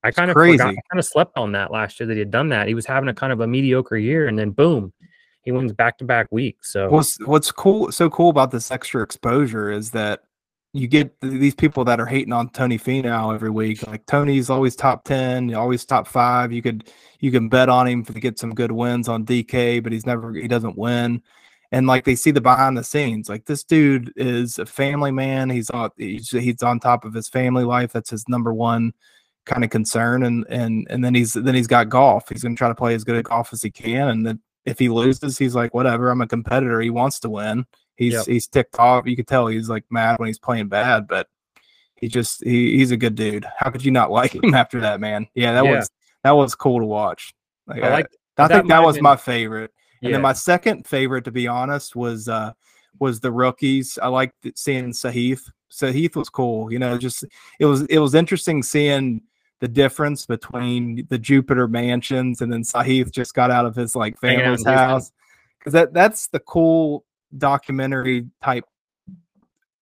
[SPEAKER 2] I kind of forgot, I kind of slept on that last year that he had done that. He was having a kind of a mediocre year, and then boom, he wins back to back weeks. So
[SPEAKER 1] What's what's cool so cool about this extra exposure is that you get these people that are hating on Tony Finau every week. Like Tony's always top ten, always top five. You could you can bet on him to get some good wins on DK, but he's never he doesn't win. And like they see the behind the scenes, like this dude is a family man. He's on he's, he's on top of his family life. That's his number one kind of concern. And and and then he's then he's got golf. He's gonna try to play as good at golf as he can. And then if he loses, he's like, whatever. I'm a competitor. He wants to win. He's
[SPEAKER 2] Yep.
[SPEAKER 1] he's ticked off. You could tell he's like mad when he's playing bad, but he just he, he's a good dude. How could you not like him after that, man? Yeah, that
[SPEAKER 2] Yeah.
[SPEAKER 1] was that was cool to watch. Like,
[SPEAKER 2] I
[SPEAKER 1] I,
[SPEAKER 2] like
[SPEAKER 1] I think
[SPEAKER 2] might
[SPEAKER 1] that was
[SPEAKER 2] been-
[SPEAKER 1] my favorite. And
[SPEAKER 2] yeah,
[SPEAKER 1] then my second favorite, to be honest, was uh was the rookies. I liked seeing Sahith. Sahith was cool. You know, just it was it was interesting seeing the difference between the Jupiter mansions and then Sahith just got out of his like family's house. Because that that's the cool documentary type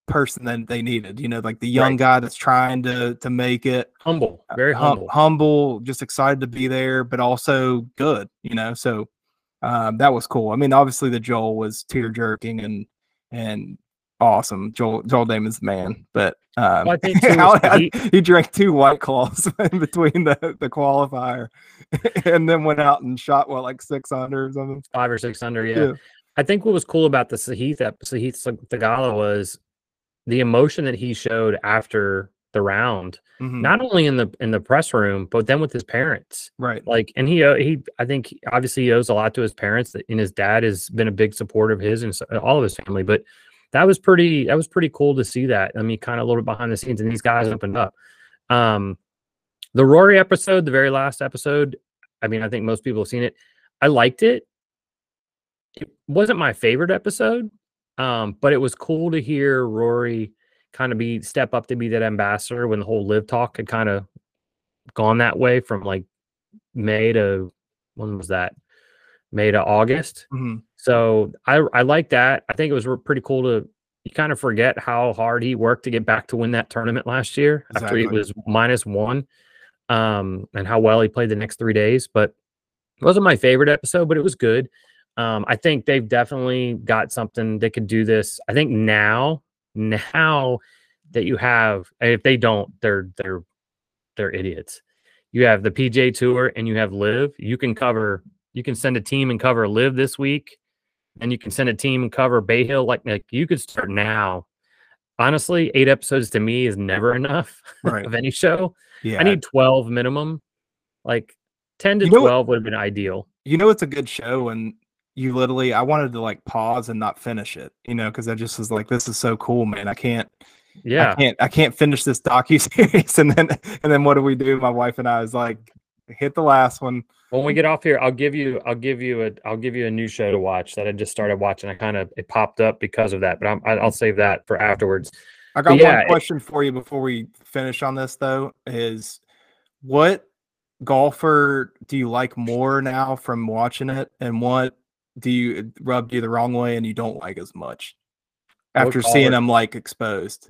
[SPEAKER 1] person that they needed. You know, like the young
[SPEAKER 2] Right.
[SPEAKER 1] guy that's trying to to make it
[SPEAKER 2] humble, very
[SPEAKER 1] hum-
[SPEAKER 2] humble.
[SPEAKER 1] humble, just excited to be there, but also good, you know. So um, that was cool. I mean, obviously the Joel was tear jerking and and awesome. Joel Joel Dahmen's the man, but um,
[SPEAKER 2] Well, I think, too, that he-
[SPEAKER 1] he drank two white claws in between the the qualifier, and then went out and shot what like six under or something.
[SPEAKER 2] five or six under. Yeah. I think what was cool about the Sahith Sahith Theegala was the emotion that he showed after the round,
[SPEAKER 1] Mhm.
[SPEAKER 2] not only in the in the press room, but then with his parents.
[SPEAKER 1] right.
[SPEAKER 2] Like, and he uh, he I think obviously he owes a lot to his parents, that- and his dad has been a big supporter of his and all of his family. But that was pretty that was pretty cool to see that. I mean, kind of a little bit behind the scenes, and these guys opened up. Um, the Rory episode, the very last episode. I mean, I think most people have seen it. I liked it. It wasn't my favorite episode, um, but it was cool to hear Rory kind of be step up to be that ambassador when the whole LIV talk had kind of gone that way from like May to when was that? May to August.
[SPEAKER 1] Mhm.
[SPEAKER 2] So I I like that. I think it was pretty cool to you kind of forget how hard he worked to get back to win that tournament last year after he was minus one, um, and how well he played the next three days. But it wasn't my favorite episode, but it was good. Um, I think they've definitely got something they could do this. I think now, now that you have, if they don't, they're they're they're idiots. You have the PGA Tour and you have LIV. You can cover. You can send a team and cover LIV this week, and you can send a team and cover Bay Hill. Like like you could start now. Honestly, eight episodes to me is never enough
[SPEAKER 1] Right.
[SPEAKER 2] of any show.
[SPEAKER 1] Yeah.
[SPEAKER 2] I need twelve minimum. Like ten to
[SPEAKER 1] You know what-
[SPEAKER 2] twelve would have been ideal.
[SPEAKER 1] you know it's a good show and you literally i wanted to like pause and not finish it you know because i just was like this is so cool man. I can't
[SPEAKER 2] Yeah,
[SPEAKER 1] i can't i can't finish this docu series. And then and then what do we do? My wife and i was like hit the last one.
[SPEAKER 2] When we get off here, I'll give you, I'll give you a, I'll give you a new show to watch that I just started watching. I kind of it popped up because of that, but I'm, I'll save that for afterwards.
[SPEAKER 1] i got
[SPEAKER 2] yeah,
[SPEAKER 1] one
[SPEAKER 2] it-
[SPEAKER 1] question for you before we finish on this though is what golfer do you like more now from watching it? And what do you rubbed you the wrong way and you don't like as much after seeing them like exposed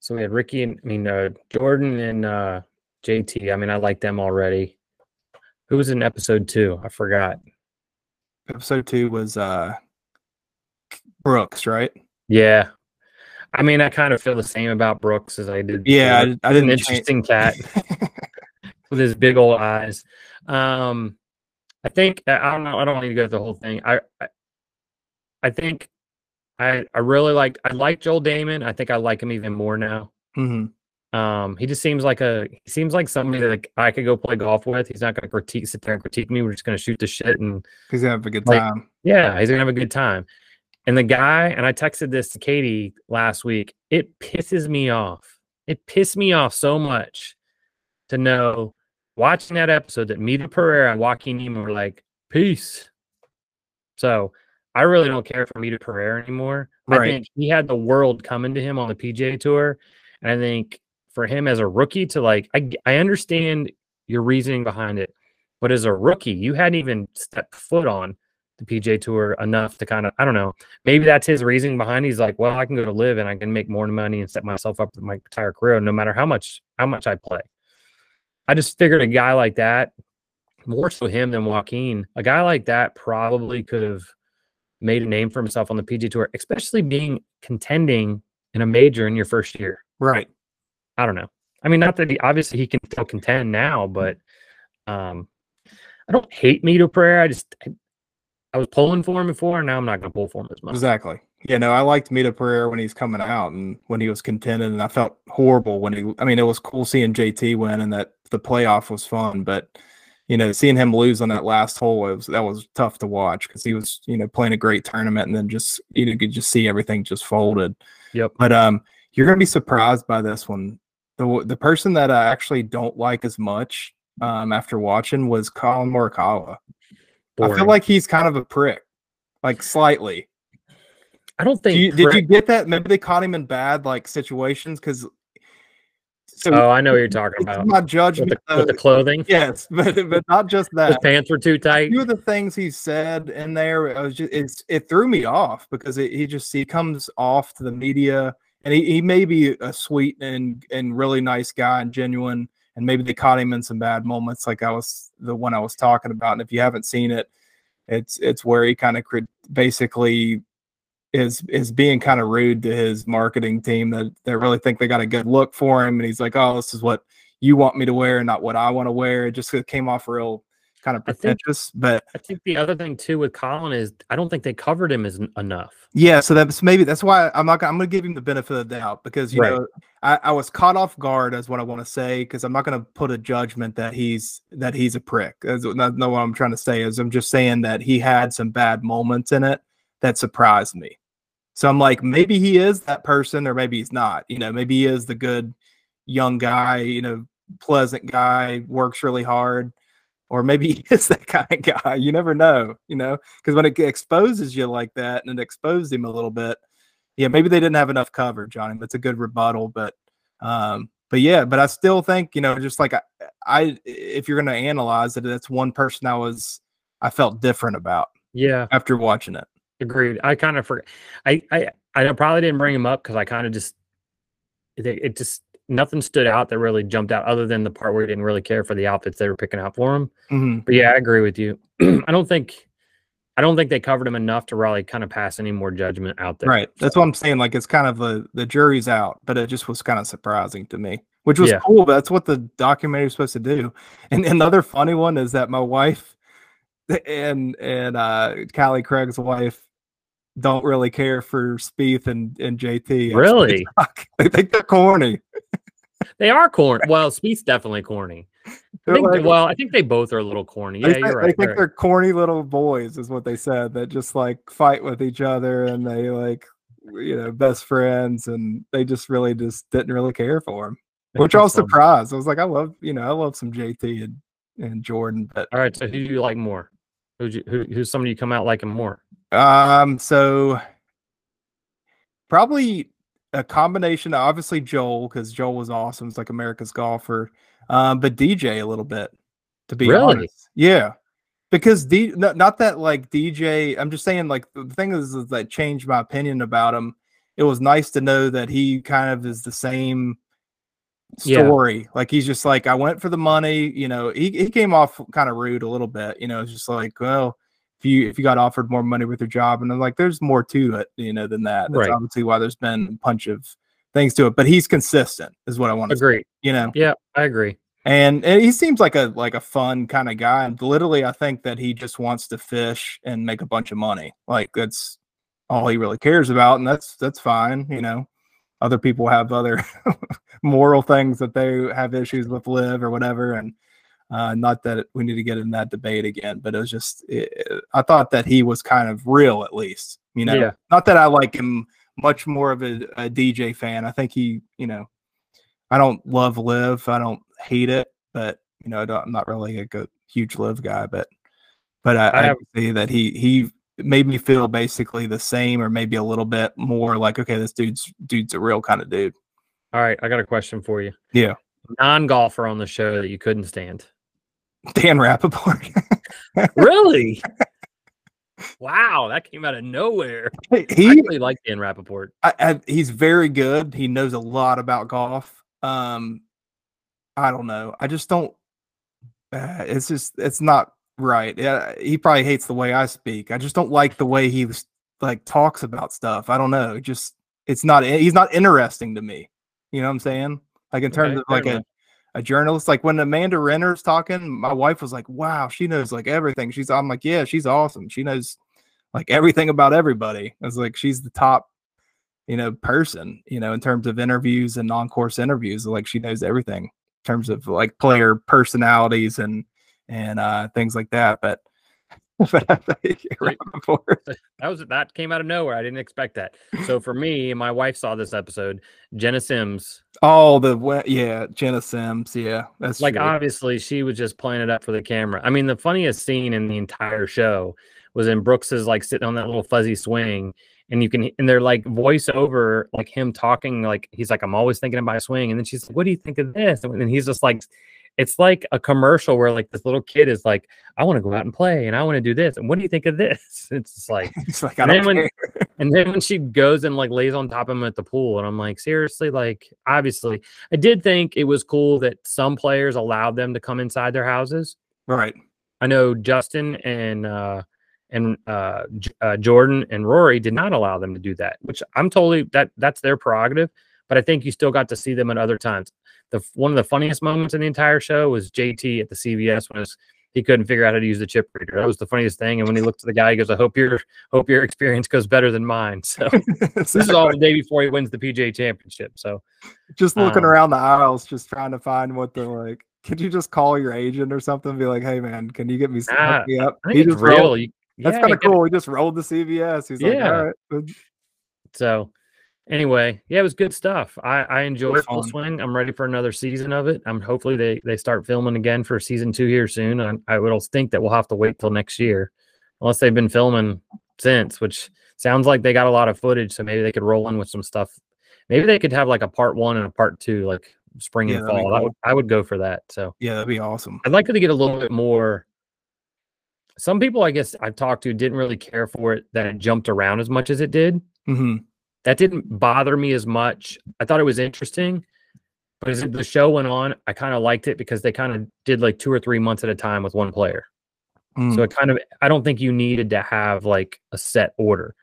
[SPEAKER 2] So we had Rickie and I mean uh, Jordan and uh, JT. I mean, I like them already. Who was in episode two? I forgot.
[SPEAKER 1] episode two was uh brooks right
[SPEAKER 2] Yeah, I mean, I kind of feel the same about Brooks as I did.
[SPEAKER 1] Yeah. I, I
[SPEAKER 2] an
[SPEAKER 1] didn't. change-
[SPEAKER 2] interesting cat with his big old eyes. Um, I think I don't know. I don't need to go through the whole thing. I, I, I think I I really like I like Joel Dahmen. I think I like him even more now.
[SPEAKER 1] Mhm.
[SPEAKER 2] Um, he just seems like a he seems like somebody that like, I could go play golf with. He's not going to critique, sit there and critique me. We're just going to shoot the shit and
[SPEAKER 1] he's gonna have a good like, time.
[SPEAKER 2] Yeah, he's gonna have a good time. And the guy, and I texted this to Katie last week. It pisses me off. It pissed me off so much to know watching that episode that Mito Pereira and Joaquin Niemann were like, peace. So I really don't care for Mito Pereira anymore. Right. I think he had the world coming to him on the PGA tour. And I think for him as a rookie to like, I, I understand your reasoning behind it, but as a rookie, you hadn't even stepped foot on the PGA Tour enough to kind of I don't know. Maybe that's his reasoning behind. It. He's like, well, I can go to LIV and I can make more money and set myself up for my entire career, no matter how much how much I play. I just figured a guy like that, more so him than Joaquin, a guy like that probably could have made a name for himself on the PGA Tour, especially being contending in a major in your first year.
[SPEAKER 1] Right.
[SPEAKER 2] I don't know. I mean, not that he obviously he can still contend now, but um, I don't hate Mito Pereira. I just I, I was pulling for him before, and now I'm not going to pull for him as much.
[SPEAKER 1] Exactly. Yeah, no, I liked Mito Pereira when he's coming out and when he was contending, and I felt horrible when he. I mean, it was cool seeing JT win and that the playoff was fun, but you know, seeing him lose on that last hole was that was tough to watch because he was you know playing a great tournament and then just you know could just see everything just folded.
[SPEAKER 2] Yep.
[SPEAKER 1] But um, you're gonna be surprised by this one. The the person that I actually don't like as much um after watching was Collin Morikawa. Boring. I feel like he's kind of a prick, like slightly.
[SPEAKER 2] I don't think.
[SPEAKER 1] You, did you get that? Maybe they caught him in bad like situations because.
[SPEAKER 2] So oh, I know what you're talking about.
[SPEAKER 1] Not judgment
[SPEAKER 2] with the, with the, clothing.
[SPEAKER 1] Yes, but but not just that.
[SPEAKER 2] His pants were too tight.
[SPEAKER 1] A few of the things he said in there, it was just it threw me off because it, he just he comes off to the media and he, he may be a sweet and and really nice guy and genuine and maybe they caught him in some bad moments, like I was the one I was talking about. And if you haven't seen it, it's it's where he kind of basically is is being kind of rude to his marketing team that they really think they got a good look for him, and he's like, "Oh, this is what you want me to wear, not what I want to wear." It just came off real kind of pretentious.
[SPEAKER 2] I think,
[SPEAKER 1] but
[SPEAKER 2] I think the other thing too with collin is I don't think they covered him as enough.
[SPEAKER 1] Yeah, so that's maybe that's why I'm not. I'm going to give him the benefit of the doubt because you right. know I, I, was caught off guard, as what I want to say, because I'm not going to put a judgment that he's that he's a prick. That's not, not what I'm trying to say. Is I'm just saying that he had some bad moments in it that surprised me. So I'm like, maybe he is that person, or maybe he's not. You know, maybe he is the good young guy. You know, pleasant guy, works really hard or maybe he is that kind of guy. You never know, you know, because when it exposes you like that and it exposed him a little bit, yeah, maybe they didn't have enough cover, Johnny. That's a good rebuttal, but, um, but yeah, but I still think, you know, just like I, I if you're going to analyze it, that's one person I was, I felt different about.
[SPEAKER 2] Yeah.
[SPEAKER 1] After watching it.
[SPEAKER 2] Agreed. I kind of forgot. I, I, I probably didn't bring him up because I kind of just, it, it just nothing stood out that really jumped out other than the part where he didn't really care for the outfits they were picking out for him.
[SPEAKER 1] Mm-hmm.
[SPEAKER 2] But yeah, I agree with you. I don't think I don't think they covered him enough to really kind of pass any more judgment out there.
[SPEAKER 1] Right. That's what I'm saying. Like it's kind of a the jury's out, but it just was kind of surprising to me, which was yeah. cool. But that's what the documentary was supposed to do. And another funny one is that my wife and and uh Callie Craig's wife don't really care for Spieth and, and JT.
[SPEAKER 2] Really?
[SPEAKER 1] They think they're corny.
[SPEAKER 2] they are corny. Well, Spieth's definitely corny. I think, like, well, I think they both are a little corny. Yeah, you're right.
[SPEAKER 1] They think they're corny little boys, is what they said. That just like fight with each other and they like, you know, best friends, and they just really just didn't really care for him. Which I was surprised. I was like, I love, you know, I love some JT and, and Jordan. But
[SPEAKER 2] all right, so who do you like more? You, who, who's somebody you come out liking more?
[SPEAKER 1] Um, so probably a combination. Obviously, Joel because Joel was awesome. It's like America's golfer. Um, but DJ a little bit to be really? honest. Yeah, because D not, not that like DJ. I'm just saying like the thing is, is that changed my opinion about him. It was nice to know that he kind of is the same story. Yeah. Like he's just like I went for the money. You know, he he came off kind of rude a little bit. You know, it's just like well if you if you got offered more money with your job and I'm like there's more to it you know than that. That's right. obviously why there's been a bunch of things to it but he's consistent is what I want to
[SPEAKER 2] agree.
[SPEAKER 1] say, you know?
[SPEAKER 2] Yeah I agree.
[SPEAKER 1] And, and he seems like a like a fun kind of guy and literally I think that he just wants to fish and make a bunch of money. Like that's all he really cares about and that's that's fine you know? Other people have other moral things that they have issues with live or whatever and uh, not that we need to get in that debate again but it was just it, i thought that he was kind of real at least you know? Yeah. not that i like him much more of a, a dj fan. I think he you know i don't love LIV. I don't hate it but you know I am not really a good, huge LIV guy but but i, I, I have, say that he he made me feel basically the same or maybe a little bit more like okay this dude's dude's a real kind of dude.
[SPEAKER 2] All right i got a question for you.
[SPEAKER 1] Yeah.
[SPEAKER 2] Non-golfer on the show that you couldn't stand
[SPEAKER 1] dan Rapaport.
[SPEAKER 2] really wow that came out of nowhere
[SPEAKER 1] he
[SPEAKER 2] I really like dan Rapaport.
[SPEAKER 1] I, I, he's very good he knows a lot about golf um i don't know i just don't uh, it's just it's not Right. Yeah. He probably hates the way I speak. I just don't like the way he like talks about stuff. I don't know. Just it's not. He's not interesting to me. You know what I'm saying? Like in terms okay, of like a, a journalist. Like when Amanda Renner's talking, my wife was like, "Wow, she knows like everything." She's. I'm like, "Yeah, she's awesome. She knows like everything about everybody." I was like, "She's the top." You know, person. You know, in terms of interviews and non-course interviews, like she knows everything in terms of like player personalities and and uh, things like that. But
[SPEAKER 2] that was that came out of nowhere. I didn't expect that. So for me, my wife saw this episode. Jena Sims.
[SPEAKER 1] Oh, the yeah, Jena Sims. Yeah,
[SPEAKER 2] that's like true. obviously she was just playing it up for the camera. I mean, the funniest scene in the entire show was in Brooks's like sitting on that little fuzzy swing, and you can and they're like voice over like him talking like he's like I'm always thinking about swing, and then she's like, "What do you think of this?" And then he's just like it's like a commercial where like this little kid is like, I want to go out and play and I want to do this. And what do you think of this? It's like, it's like and, then when, and then when she goes and like lays on top of him at the pool, and I'm like, seriously, like obviously, I did think it was cool that some players allowed them to come inside their houses.
[SPEAKER 1] Right.
[SPEAKER 2] I know Justin and uh and uh, uh Jordan and Rory did not allow them to do that, which I'm totally that that's their prerogative. But I think you still got to see them at other times the one of the funniest moments in the entire show was JT at the CVS when he couldn't figure out how to use the chip reader. That was the funniest thing. And when he looked at the guy, he goes, "I hope your hope your experience goes better than mine." So this is all the day before he wins the PGA Championship. So
[SPEAKER 1] just looking um, around the aisles, just trying to find what the like. Could you just call your agent or something? And be like, "Hey man, can you get me, nah, me up?"
[SPEAKER 2] I think he it's real. You,
[SPEAKER 1] That's yeah, kind of cool. He just rolled the CVS. He's yeah. like, "All right."
[SPEAKER 2] So anyway, yeah, it was good stuff. I, I enjoyed Full Swing. I'm ready for another season of it. I'm hopefully they they start filming again for season two here soon. I, I would think that we'll have to wait till next year, unless they've been filming since, which sounds like they got a lot of footage. So maybe they could roll in with some stuff. Maybe they could have like a part one and a part two, like spring yeah, and fall. Cool. I would I would go for that. So
[SPEAKER 1] yeah, that'd be awesome.
[SPEAKER 2] I'd like to get a little bit more. Some people, I guess, I've talked to didn't really care for it that it jumped around as much as it did.
[SPEAKER 1] Mm-hmm
[SPEAKER 2] that didn't bother me as much. I thought it was interesting, but as the show went on, I kind of liked it because they kind of did like two or three months at a time with one player. Mm. So it kind of, I don't think you needed to have like a set order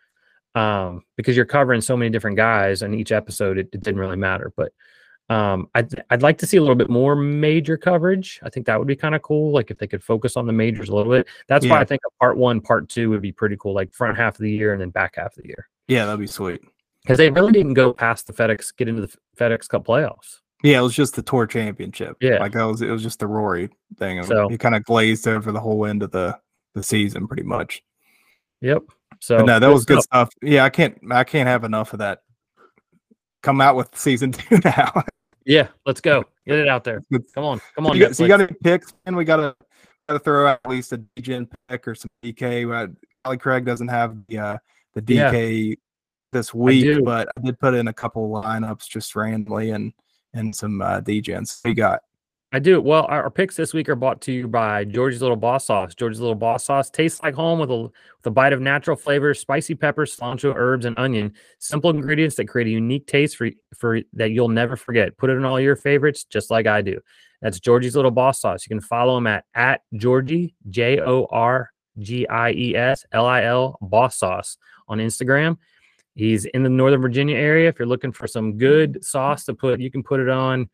[SPEAKER 2] um, because you're covering so many different guys and each episode, it, it didn't really matter. But um, I'd, I'd like to see a little bit more major coverage. I think that would be kind of cool. Like if they could focus on the majors a little bit. That's yeah. why I think a part one, part two would be pretty cool. Like front half of the year and then back half of the year.
[SPEAKER 1] Yeah, that'd be sweet
[SPEAKER 2] because they really didn't go past the FedEx, get into the FedEx Cup playoffs.
[SPEAKER 1] Yeah, it was just the tour championship.
[SPEAKER 2] Yeah,
[SPEAKER 1] like that was it was just the Rory thing. So he kind of glazed over the whole end of the the season, pretty much.
[SPEAKER 2] Yep. So
[SPEAKER 1] but no, that was good stuff. stuff. Yeah, I can't I can't have enough of that. Come out with season two now.
[SPEAKER 2] yeah, let's go. Get it out there. Come on, come on.
[SPEAKER 1] So you, got, so you got any picks, and we gotta gotta throw out at least a DGen pick or some DK. Ali Craig doesn't have the uh, the DK yeah this week, I but I did put in a couple lineups just randomly and and some uh, degens. you got?
[SPEAKER 2] I do. Well, our, picks this week are brought to you by George's Little Boss Sauce. George's Little Boss Sauce tastes like home with a with a bite of natural flavors, spicy peppers, cilantro, herbs, and onion. Simple ingredients that create a unique taste for for that you'll never forget. Put it in all your favorites, just like I do. That's Georgie's Little Boss Sauce. You can follow him at at Georgie J O R G I E S L I L Boss Sauce on Instagram. He's in the Northern Virginia area. If you're looking for some good sauce to put, you can put it on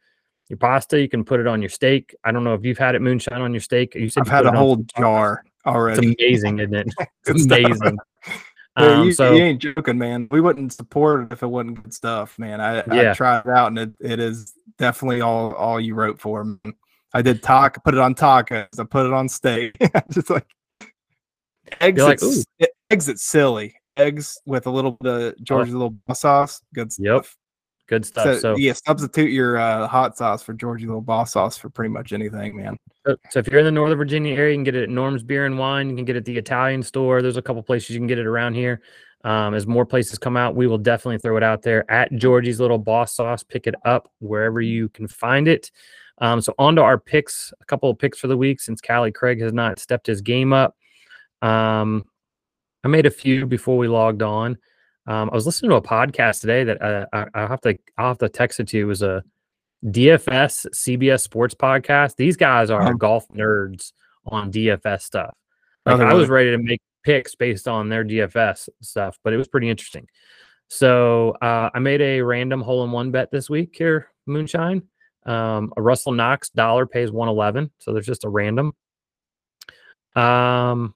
[SPEAKER 2] your pasta. You can put it on your steak. I don't know if you've had it moonshine on your steak. You
[SPEAKER 1] said I've had a whole jar already.
[SPEAKER 2] It's amazing, isn't it? It's amazing.
[SPEAKER 1] Um, you, so you ain't joking, man. We wouldn't support it if it wasn't good stuff, man. I, yeah. I tried it out, and it, it is definitely all all you wrote for. Man. I did talk, put it on tacos, I put it on steak. Just like eggs, like, eggs. It's silly. Eggs with a little bit of George's oh. little sauce. Good stuff. Yep.
[SPEAKER 2] Good stuff. So, so,
[SPEAKER 1] yeah, substitute your uh, hot sauce for Georgie Little Boss sauce for pretty much anything, man.
[SPEAKER 2] So, so, if you're in the Northern Virginia area, you can get it at Norm's Beer and Wine. You can get it at the Italian store. There's a couple places you can get it around here. Um, as more places come out, we will definitely throw it out there at Georgie's Little Boss Sauce. Pick it up wherever you can find it. Um, so on to our picks, a couple of picks for the week since Callie Craig has not stepped his game up. Um, I made a few before we logged on. Um, I was listening to a podcast today that uh, I, will have to I'll have to text it to you. It was a DFS CBS Sports podcast. These guys are uh-huh. golf nerds on DFS stuff. Like oh, I was ready to make picks based on their DFS stuff, but it was pretty interesting. So uh, I made a random hole in one bet this week here, Moonshine. Um, a Russell Knox dollar pays 111. So there's just a random. Um,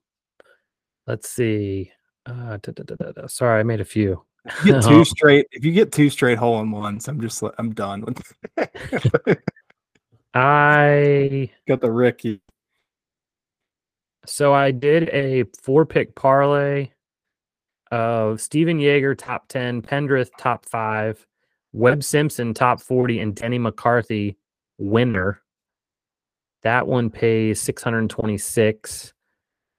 [SPEAKER 2] let's see. Uh, da, da, da, Sorry, I made a few.
[SPEAKER 1] You get two um, straight. If you get two straight hole in ones, I'm just I'm done with.
[SPEAKER 2] I
[SPEAKER 1] got the Ricky.
[SPEAKER 2] So I did a four pick parlay of Stephan Jaeger top ten, Pendrith top five, Webb Simpson top forty, and Denny McCarthy winner. That one pays six hundred twenty six.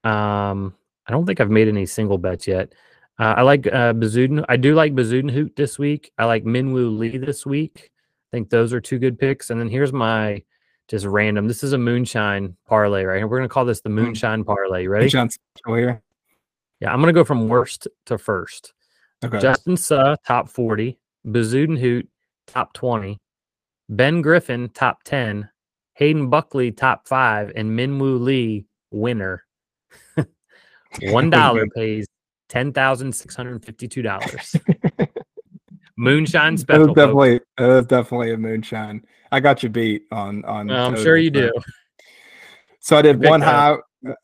[SPEAKER 2] Um, I don't think I've made any single bets yet. Uh, I like uh, Bezuiden. I do like Bezuidenhout this week. I like Minwoo Lee this week. I think those are two good picks. And then here's my just random. This is a moonshine parlay, right? We're gonna call this the hmm. moonshine parlay. Ready? Moonshine Yeah, I'm gonna go from worst to first. Okay. Justin Suh, top 40. Bezuidenhout, top 20. Ben Griffin, top 10. Hayden Buckley, top five. And Minwoo Lee, winner. One dollar pays ten thousand six hundred fifty-two dollars. moonshine special.
[SPEAKER 1] That definitely, that definitely a moonshine. I got you beat on on.
[SPEAKER 2] Uh, I'm sure you do.
[SPEAKER 1] So I did one high.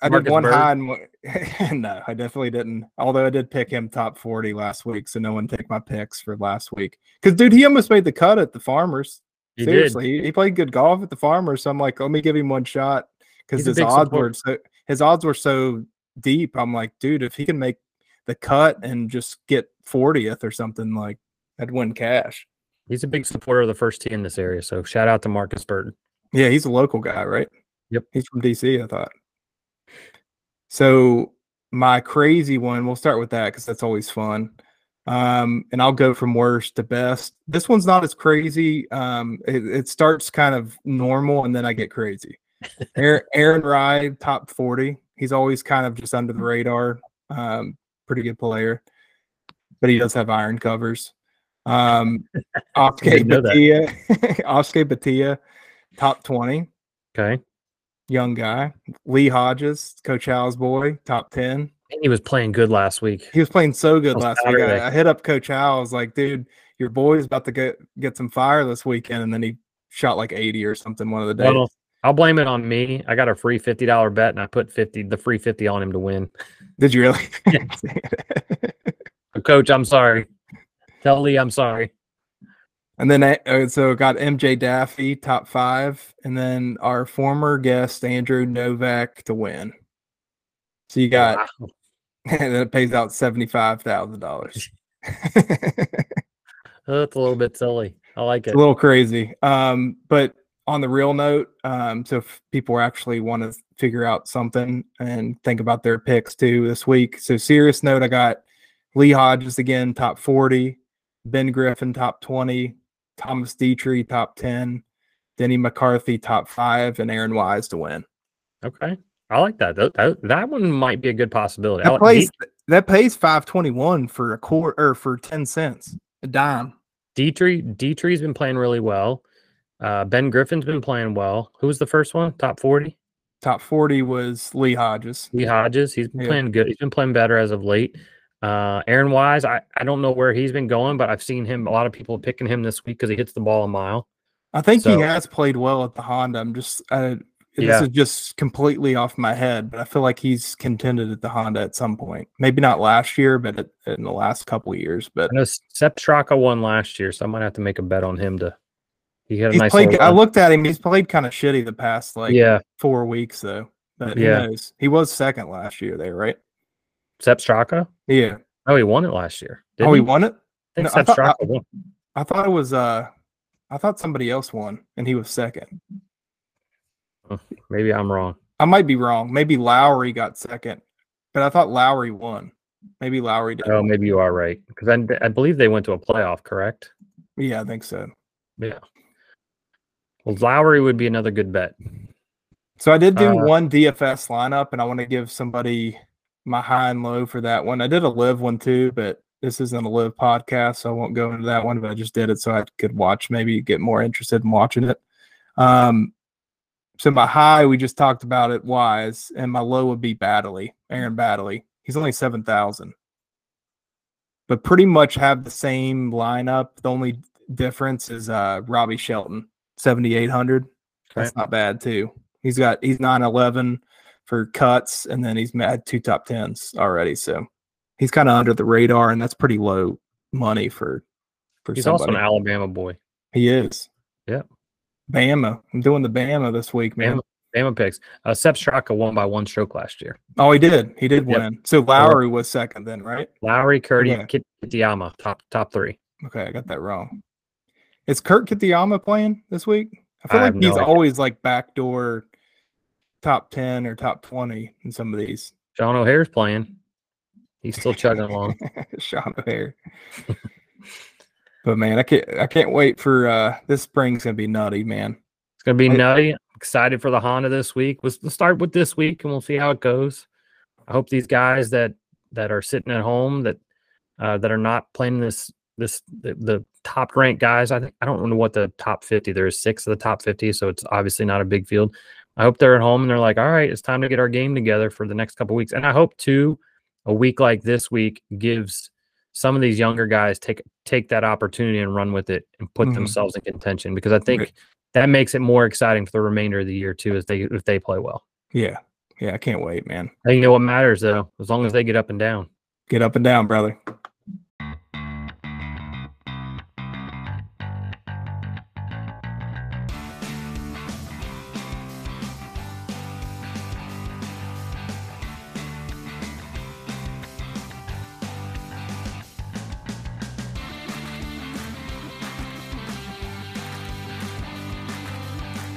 [SPEAKER 1] I did one Bird. high and no, I definitely didn't. Although I did pick him top 40 last week, so no one take my picks for last week. Because dude, he almost made the cut at the Farmers. He Seriously, he, he, played good golf at the Farmers. So I'm like, let me give him one shot because his odds support. were so his odds were so deep. I'm like, dude, if he can make the cut and just get 40th or something, like I'd win cash.
[SPEAKER 2] He's a big supporter of the first tee in this area. So shout out to Marcus Burton.
[SPEAKER 1] Yeah, he's a local guy, right?
[SPEAKER 2] Yep.
[SPEAKER 1] He's from DC, I thought. So my crazy one, we'll start with that because that's always fun. Um, and I'll go from worst to best. This one's not as crazy. Um, it, it starts kind of normal and then I get crazy. Aaron, Aaron Rai, top 40. He's always kind of just under the radar. Um, pretty good player, but he does have iron covers. Um, Akshay Bhatia, Akshay Bhatia, top twenty.
[SPEAKER 2] Okay,
[SPEAKER 1] young guy. Lee Hodges, Coach Al's boy, top ten.
[SPEAKER 2] He was playing good last week.
[SPEAKER 1] He was playing so good last Saturday. week. I, I, hit up Coach Al. I was like, dude, your boy's about to get get some fire this weekend, and then he shot like eighty or something one of the days.
[SPEAKER 2] I'll blame it on me. I got a free fifty dollar bet, and I put fifty the free fifty on him to win.
[SPEAKER 1] Did you really?
[SPEAKER 2] Coach, I'm sorry. Tell Lee I'm sorry.
[SPEAKER 1] And then uh, so got MJ Daffue top five, and then our former guest Andrew Novak to win. So you got, wow. and then it pays out seventy five thousand dollars.
[SPEAKER 2] That's a little bit silly. I like it.
[SPEAKER 1] It's a little crazy. Um, but on the real note, um, so if people actually want to figure out something and think about their picks too this week. So serious note, I got Lee Hodges again, top 40, Ben Griffin, top 20, Thomas Detry, top 10, Denny McCarthy, top five, and Aaron Wise to win.
[SPEAKER 2] Okay. I like that. That, that, that one might be a good possibility.
[SPEAKER 1] That, pays, that pays 521 for a quarter or for 10 cents a dime.
[SPEAKER 2] Detry, Detry's been playing really well. Uh, ben Griffin's been playing well. Who was the first one? Top 40?
[SPEAKER 1] Top 40 was Lee Hodges.
[SPEAKER 2] Lee Hodges. He's been yeah. playing good. He's been playing better as of late. Uh, Aaron Wise, I, I don't know where he's been going, but I've seen him. A lot of people picking him this week because he hits the ball a mile.
[SPEAKER 1] I think so, he has played well at the Honda. I'm just, uh, yeah. this is just completely off my head, but I feel like he's contended at the Honda at some point. Maybe not last year, but at, in the last couple years. But
[SPEAKER 2] I know Sepp Straka won last year, so I might have to make a bet on him to.
[SPEAKER 1] He had a he's nice. Played, I looked at him. He's played kind of shitty the past like
[SPEAKER 2] yeah
[SPEAKER 1] four weeks though. But yeah, he was second last year there, right?
[SPEAKER 2] Sepp Straka.
[SPEAKER 1] Yeah.
[SPEAKER 2] Oh, he won it last year.
[SPEAKER 1] oh, he, he won it.
[SPEAKER 2] I, think no, I, thought, I, won.
[SPEAKER 1] I thought it was uh I thought somebody else won and he was second.
[SPEAKER 2] Maybe I'm wrong.
[SPEAKER 1] I might be wrong. Maybe Lowry got second, but I thought Lowry won. Maybe Lowry did.
[SPEAKER 2] Oh, maybe you are right because I, I believe they went to a playoff, correct?
[SPEAKER 1] Yeah, I think so.
[SPEAKER 2] Yeah. Well, Lowry would be another good bet.
[SPEAKER 1] So I did do uh, one DFS lineup, and I want to give somebody my high and low for that one. I did a live one too, but this isn't a live podcast, so I won't go into that one. But I just did it so I could watch, maybe get more interested in watching it. Um, so my high, we just talked about it wise, and my low would be Baddeley, Aaron Baddeley. He's only seven thousand, but pretty much have the same lineup. The only difference is uh Robbie Shelton, seventy eight hundred. That's not bad too. He's got he's nine eleven for cuts, and then he's had two top tens already. So he's kind of under the radar, and that's pretty low money for for.
[SPEAKER 2] He's
[SPEAKER 1] somebody.
[SPEAKER 2] also an Alabama boy.
[SPEAKER 1] He is.
[SPEAKER 2] Yep.
[SPEAKER 1] Bama. I'm doing the Bama this week, man.
[SPEAKER 2] Bama, Bama picks. Uh, Sepp Straka won by one stroke last year.
[SPEAKER 1] Oh, he did. He did yep. win. So Lowry was second then, right?
[SPEAKER 2] Lowry, Curdy, okay. Kitayama, top top three.
[SPEAKER 1] Okay, I got that wrong. Is Kurt Kitayama playing this week? I feel I like he's no always like backdoor top ten or top twenty in some of these.
[SPEAKER 2] Sean O'Hair's playing. He's still chugging along.
[SPEAKER 1] Sean O'Hair. But man, I can't I can't wait for uh this spring's gonna be nutty, man.
[SPEAKER 2] It's gonna be nutty. I'm excited for the Honda this week. Let's, let's start with this week and we'll see how it goes. I hope these guys that that are sitting at home that uh, that are not playing this this the, the top ranked guys. I think I don't know what the top 50. There's six of the top 50, so it's obviously not a big field. I hope they're at home and they're like, all right, it's time to get our game together for the next couple weeks. And I hope too, a week like this week gives some of these younger guys take take that opportunity and run with it and put mm-hmm. themselves in contention because I think right. that makes it more exciting for the remainder of the year too, as they if they play well.
[SPEAKER 1] Yeah, yeah, I can't wait, man.
[SPEAKER 2] I think you know what matters though, as long as they get up and down.
[SPEAKER 1] Get up and down, brother.